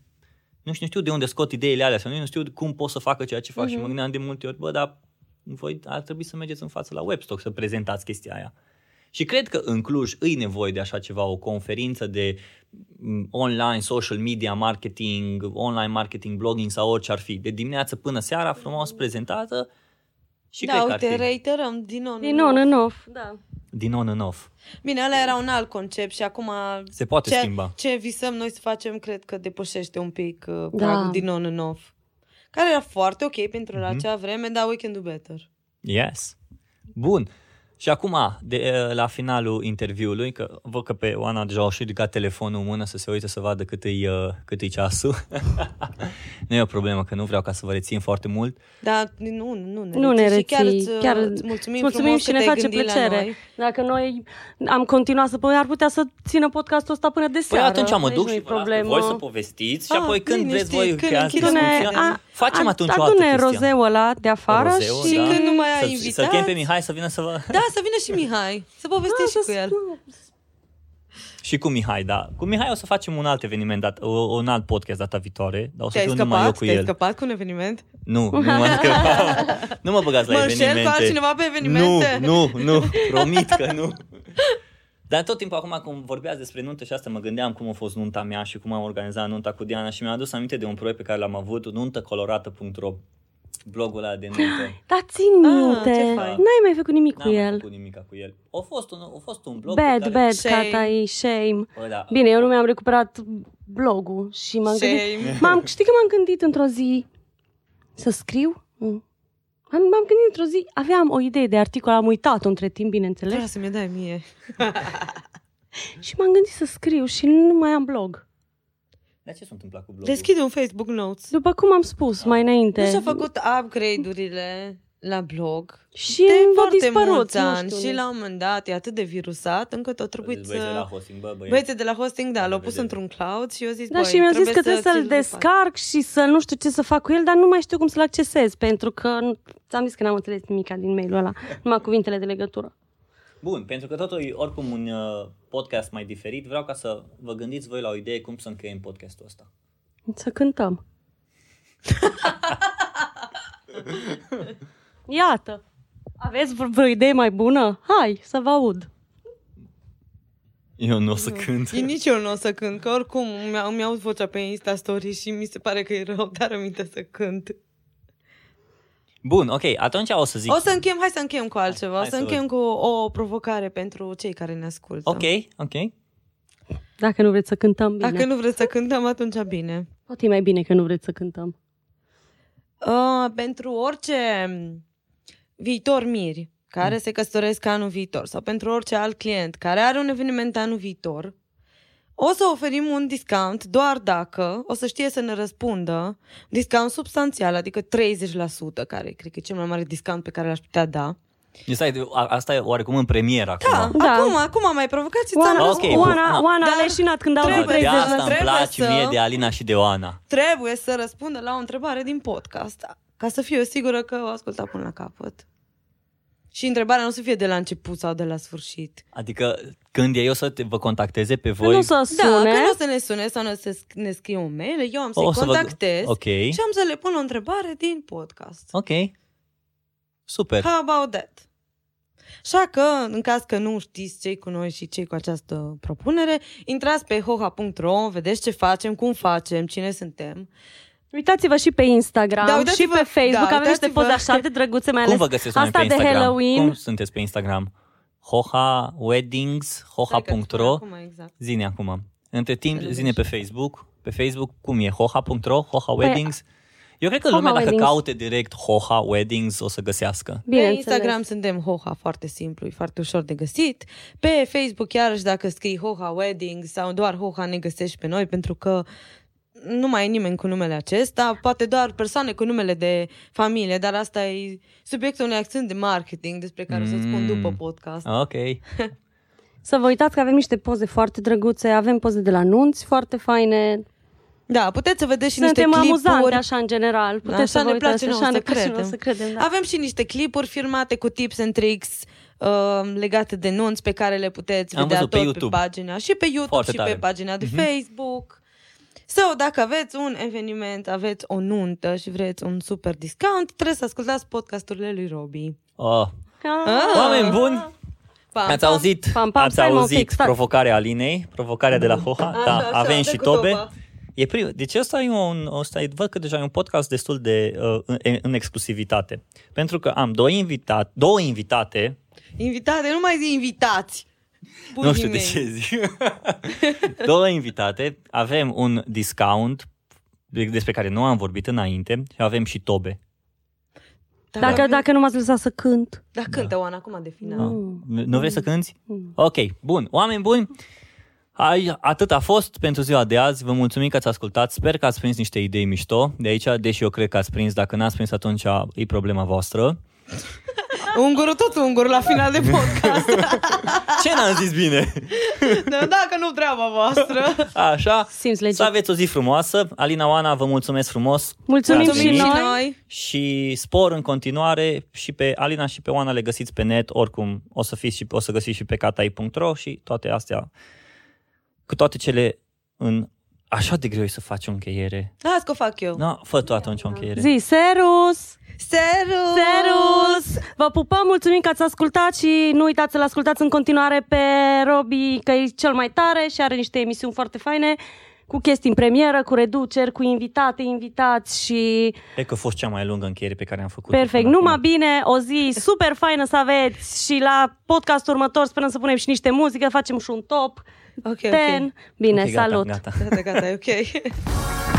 nu știu, nu știu de unde scot ideile alea sau nu știu cum pot să facă ceea ce fac uh-huh. și mă gândeam de multe ori, bă, dar voi ar trebui să mergeți în față la Webstock să prezentați chestia aia. Și cred că în Cluj îi nevoie de așa ceva, o conferință de m, online, social media, marketing, online marketing, blogging sau orice ar fi. De dimineață până seara, frumos prezentată și da, cred că uite, ar fi reiterăm din nou. din on în off. Da. din on în off. Bine, ăla era un alt concept și acum Se poate ce, schimba. ce visăm noi să facem, cred că depășește un pic uh, Da. pragul din on în off. Care era foarte ok pentru Mhm. la acea vreme, dar we can do better. Yes. Bun. Și acum, de, la finalul interviului, că văd că pe Oana deja au și ridicat telefonul în mână să se uite să vadă cât e, uh, cât e ceasul. [laughs] nu e o problemă, că nu vreau ca să vă rețin foarte mult. Dar nu, nu ne Nu ne reții. Și chiar reții, îți, chiar îți mulțumim, îți mulțumim frumos și că ne te-ai face gândit la plăcere. noi. Dacă noi am continuat să povestim, ar putea să țină podcastul ăsta până de Păi seară. atunci mă Deci duc nu-i și vă las pe voi să povestiți și Ah, apoi când liniștit, vreți voi când că ați închidem discuția, discuția. facem atunci o altă Adune chestie. rozeul ăla de afară Rozeu, și... da. Când nu mai ai Să- invitați. Să-l chem pe Mihai să vină să vă... Da, să vină și Mihai, să povestim și cu el. Și cu Mihai, da. Cu Mihai o să facem un alt eveniment, dat, o, un alt podcast data viitoare, dar o să Te-ai fiu numai eu scăpat? cu Te-ai el. scăpat cu un eveniment? Nu, nu mă [laughs] scăpat. nu mă băgați la Mă înșel evenimente. cu altcineva pe evenimente? Nu, nu, nu, promit că nu. Dar tot timpul acum când vorbeați despre nuntă și asta mă gândeam cum a fost nunta mea și cum am organizat nunta cu Diana și mi-am adus aminte de un proiect pe care l-am avut, nuntacolorată.ro blogul ăla de nuntă. [gasps] Da, țin Ah, minte. ce fain. N-ai mai făcut nimic N-am cu mai el. făcut nimic cu el. A fost un, a fost un blog Bad, pe care... bad, Shame. Catai, shame. Bă, da. Bine, eu nu mi-am recuperat blogul și m-am Shame. gândit... [laughs] M-am, știi că m-am gândit într-o zi să scriu? Mm. Am, m-am gândit într-o zi, aveam o idee de articol, am uitat-o între timp, bineînțeles, Vreau să mi dai mie. [laughs] și m-am gândit să scriu și nu mai am blog. Dar ce s-a întâmplat cu blogul? Deschide un Facebook Notes. După cum am spus mai înainte. Nu și-a făcut upgrade-urile la blog și de a foarte dispărut, mulți nu ani știu. și la un moment dat e atât de virusat încât a trebuit Băieții de la să... hosting, bă, băieți. Băieții de la hosting, da, l-au pus vedere. într-un cloud și eu zis, Da, băi, și mi-a zis că trebuie să-l ți-l refaci. descarc și să nu știu ce să fac cu el, dar nu mai știu cum să-l accesez, pentru că nu- ți-am zis că n-am înțeles nimic din mail-ul ăla, numai cuvintele de legătură. Bun, pentru că totul e oricum un uh, podcast mai diferit, vreau ca să vă gândiți voi la o idee cum să încheiem podcastul ăsta. Să cântăm. Iată! Aveți vreo vreo idee mai bună? Hai, să vă aud. Eu nu o să cânt. E nici eu nu o să cânt, că oricum mi-au, mi-au vocea pe Insta Story și mi se pare că e rău, dar aminte să cânt. Bun, ok, atunci o să zic... O să încheiem, hai să încheiem cu altceva. Hai o să să încheiem cu o provocare pentru cei care ne ascultă. Ok, ok. Dacă nu vreți să cântăm, bine. Dacă nu vreți să cântăm, atunci bine. Poate e mai bine că nu vreți să cântăm. Uh, pentru orice viitor miri care se căsătoresc anul viitor sau pentru orice alt client care are un eveniment anul viitor, o să oferim un discount doar dacă o să știe să ne răspundă discount substanțial, adică 30%, care cred că e cel mai mare discount pe care l-aș putea da. Stai, a- asta e oarecum în premieră acum. Da, Da. acum, acum mai provocați Oana, ți-am Ok, răspuns. bun. Oana, Ah. Oana Dar a leșinat când au trebuie- vrut de 30 asta îmi trebuie place să- mie de Alina și de Oana. Trebuie să răspundă la o întrebare din podcast, ca să fiu eu sigură că o asculta până la capăt. Și întrebarea nu să fie de la început sau de la sfârșit. Adică când ei o să te, vă contacteze pe voi... Nu să Da, sune. că nu o să ne sune sau nu o să sc- ne scrie un mail, eu am să-i O să vă- contactez Ok. și am să le pun o întrebare din podcast. Ok. Super. How about that? Așa că, în caz că nu știți cei cu noi și cei cu această propunere, intrați pe hoha.ro, vedeți ce facem, cum facem, cine suntem. Uitați-vă și pe Instagram Da, și uitați-vă- pe Facebook. da, Avem niște uitați-vă. poze așa de drăguțe, mai Cum ales vă găsesc oameni asta pe de Instagram? Halloween. Cum sunteți pe Instagram? Hoha Weddings, hoha.ro Acum, exact. Zine acum. Între timp, Să zine pe Facebook. Pe Facebook, cum e? Hoha.ro? Hoha Weddings? Eu cred că Hoha lumea, dacă Weddings. caute direct Hoha Weddings, o să găsească. Pe Bineînțeles. Instagram suntem Hoha, foarte simplu, e foarte ușor de găsit. Pe Facebook, iarăși, dacă scrii Hoha Wedding sau doar Hoha, ne găsești pe noi, pentru că nu mai e nimeni cu numele acesta, poate doar persoane cu numele de familie, dar asta e subiectul unui accent de marketing despre care o să spun Mm. după podcast. Ok. [laughs] Să vă uitați că avem niște poze foarte drăguțe, avem poze de la nunți foarte faine. Da, puteți să vedeți și Suntem niște amuzante clipuri. așa în general. Puteți Așa să vă ne uitați, place nouă așa să ne place credem. nouă să credem. Da. Avem și niște clipuri filmate cu tips and tricks uh, legate de nunți pe care le puteți Am vedea văzut pe tot YouTube. pe pagina și pe YouTube Foarte și tare. pe pagina de Mhm. Facebook. Sau dacă aveți un eveniment, aveți o nuntă și vreți un super discount, trebuie să ascultați podcasturile lui Robi. Oh. Ah. Oameni buni, Pam, ați pam. auzit, Pam, pam, ați stai, mă, un auzit pic, stai. provocarea Alinei, provocarea de la Hoha. Așa, Da, așa, avem dă și cu tobe. toba. E prim, deci ăsta e un, ăsta e, văd că deja e un podcast destul de uh, în, în exclusivitate. Pentru că am doi invitat, două invitate, Invitate, nu mai zi invitați. Nu știu Bunii de mei. ce zic, [laughs] două invitate, avem un discount despre care nu am vorbit înainte și avem și tobe. Dacă, dacă nu m-ați lăsat să cânt. Da, cântă Oana, acum de final. Mm. Nu nu vrei să cânti? Ok, bun. Oameni buni, ai, atât a fost pentru ziua de azi. Vă mulțumim că ați ascultat. Sper că ați prins niște idei mișto de aici, deși eu cred că ați prins. Dacă n-ați prins, atunci e problema voastră. Ungurul tot ungur la final de podcast. [laughs] Ce n-am zis bine? Da, Dacă nu treaba voastră. Așa. Simți legit. Să aveți o zi frumoasă. Alina Oana, vă mulțumesc frumos. Mulțumim Ați și venit. noi. noi. Și spor în continuare și pe Alina și pe Oana le găsiți pe net, oricum o să, fiți și, o să găsiți și pe catai.ro și toate astea, cu toate cele în... Așa de greu e să faci o încheiere. Las că o fac eu. No, fă tu atunci o încheiere. Zi, serus! Serus! Serus! Vă pupăm, mulțumim că ați ascultat și nu uitați să-l ascultați în continuare pe Robi, că e cel mai tare și are niște emisiuni foarte faine cu chestii în premieră, cu reduceri, cu invitate, invitați și Cred că a fost cea mai lungă încheiere pe care am făcut-o. perfect. până Numai acum. bine, o zi super faină să aveți și la podcastul următor sperăm să punem și niște muzică, facem și un top Ok, 10. ok. Bine, Ok, gata, salut! Gata. Gata, gata, e ok.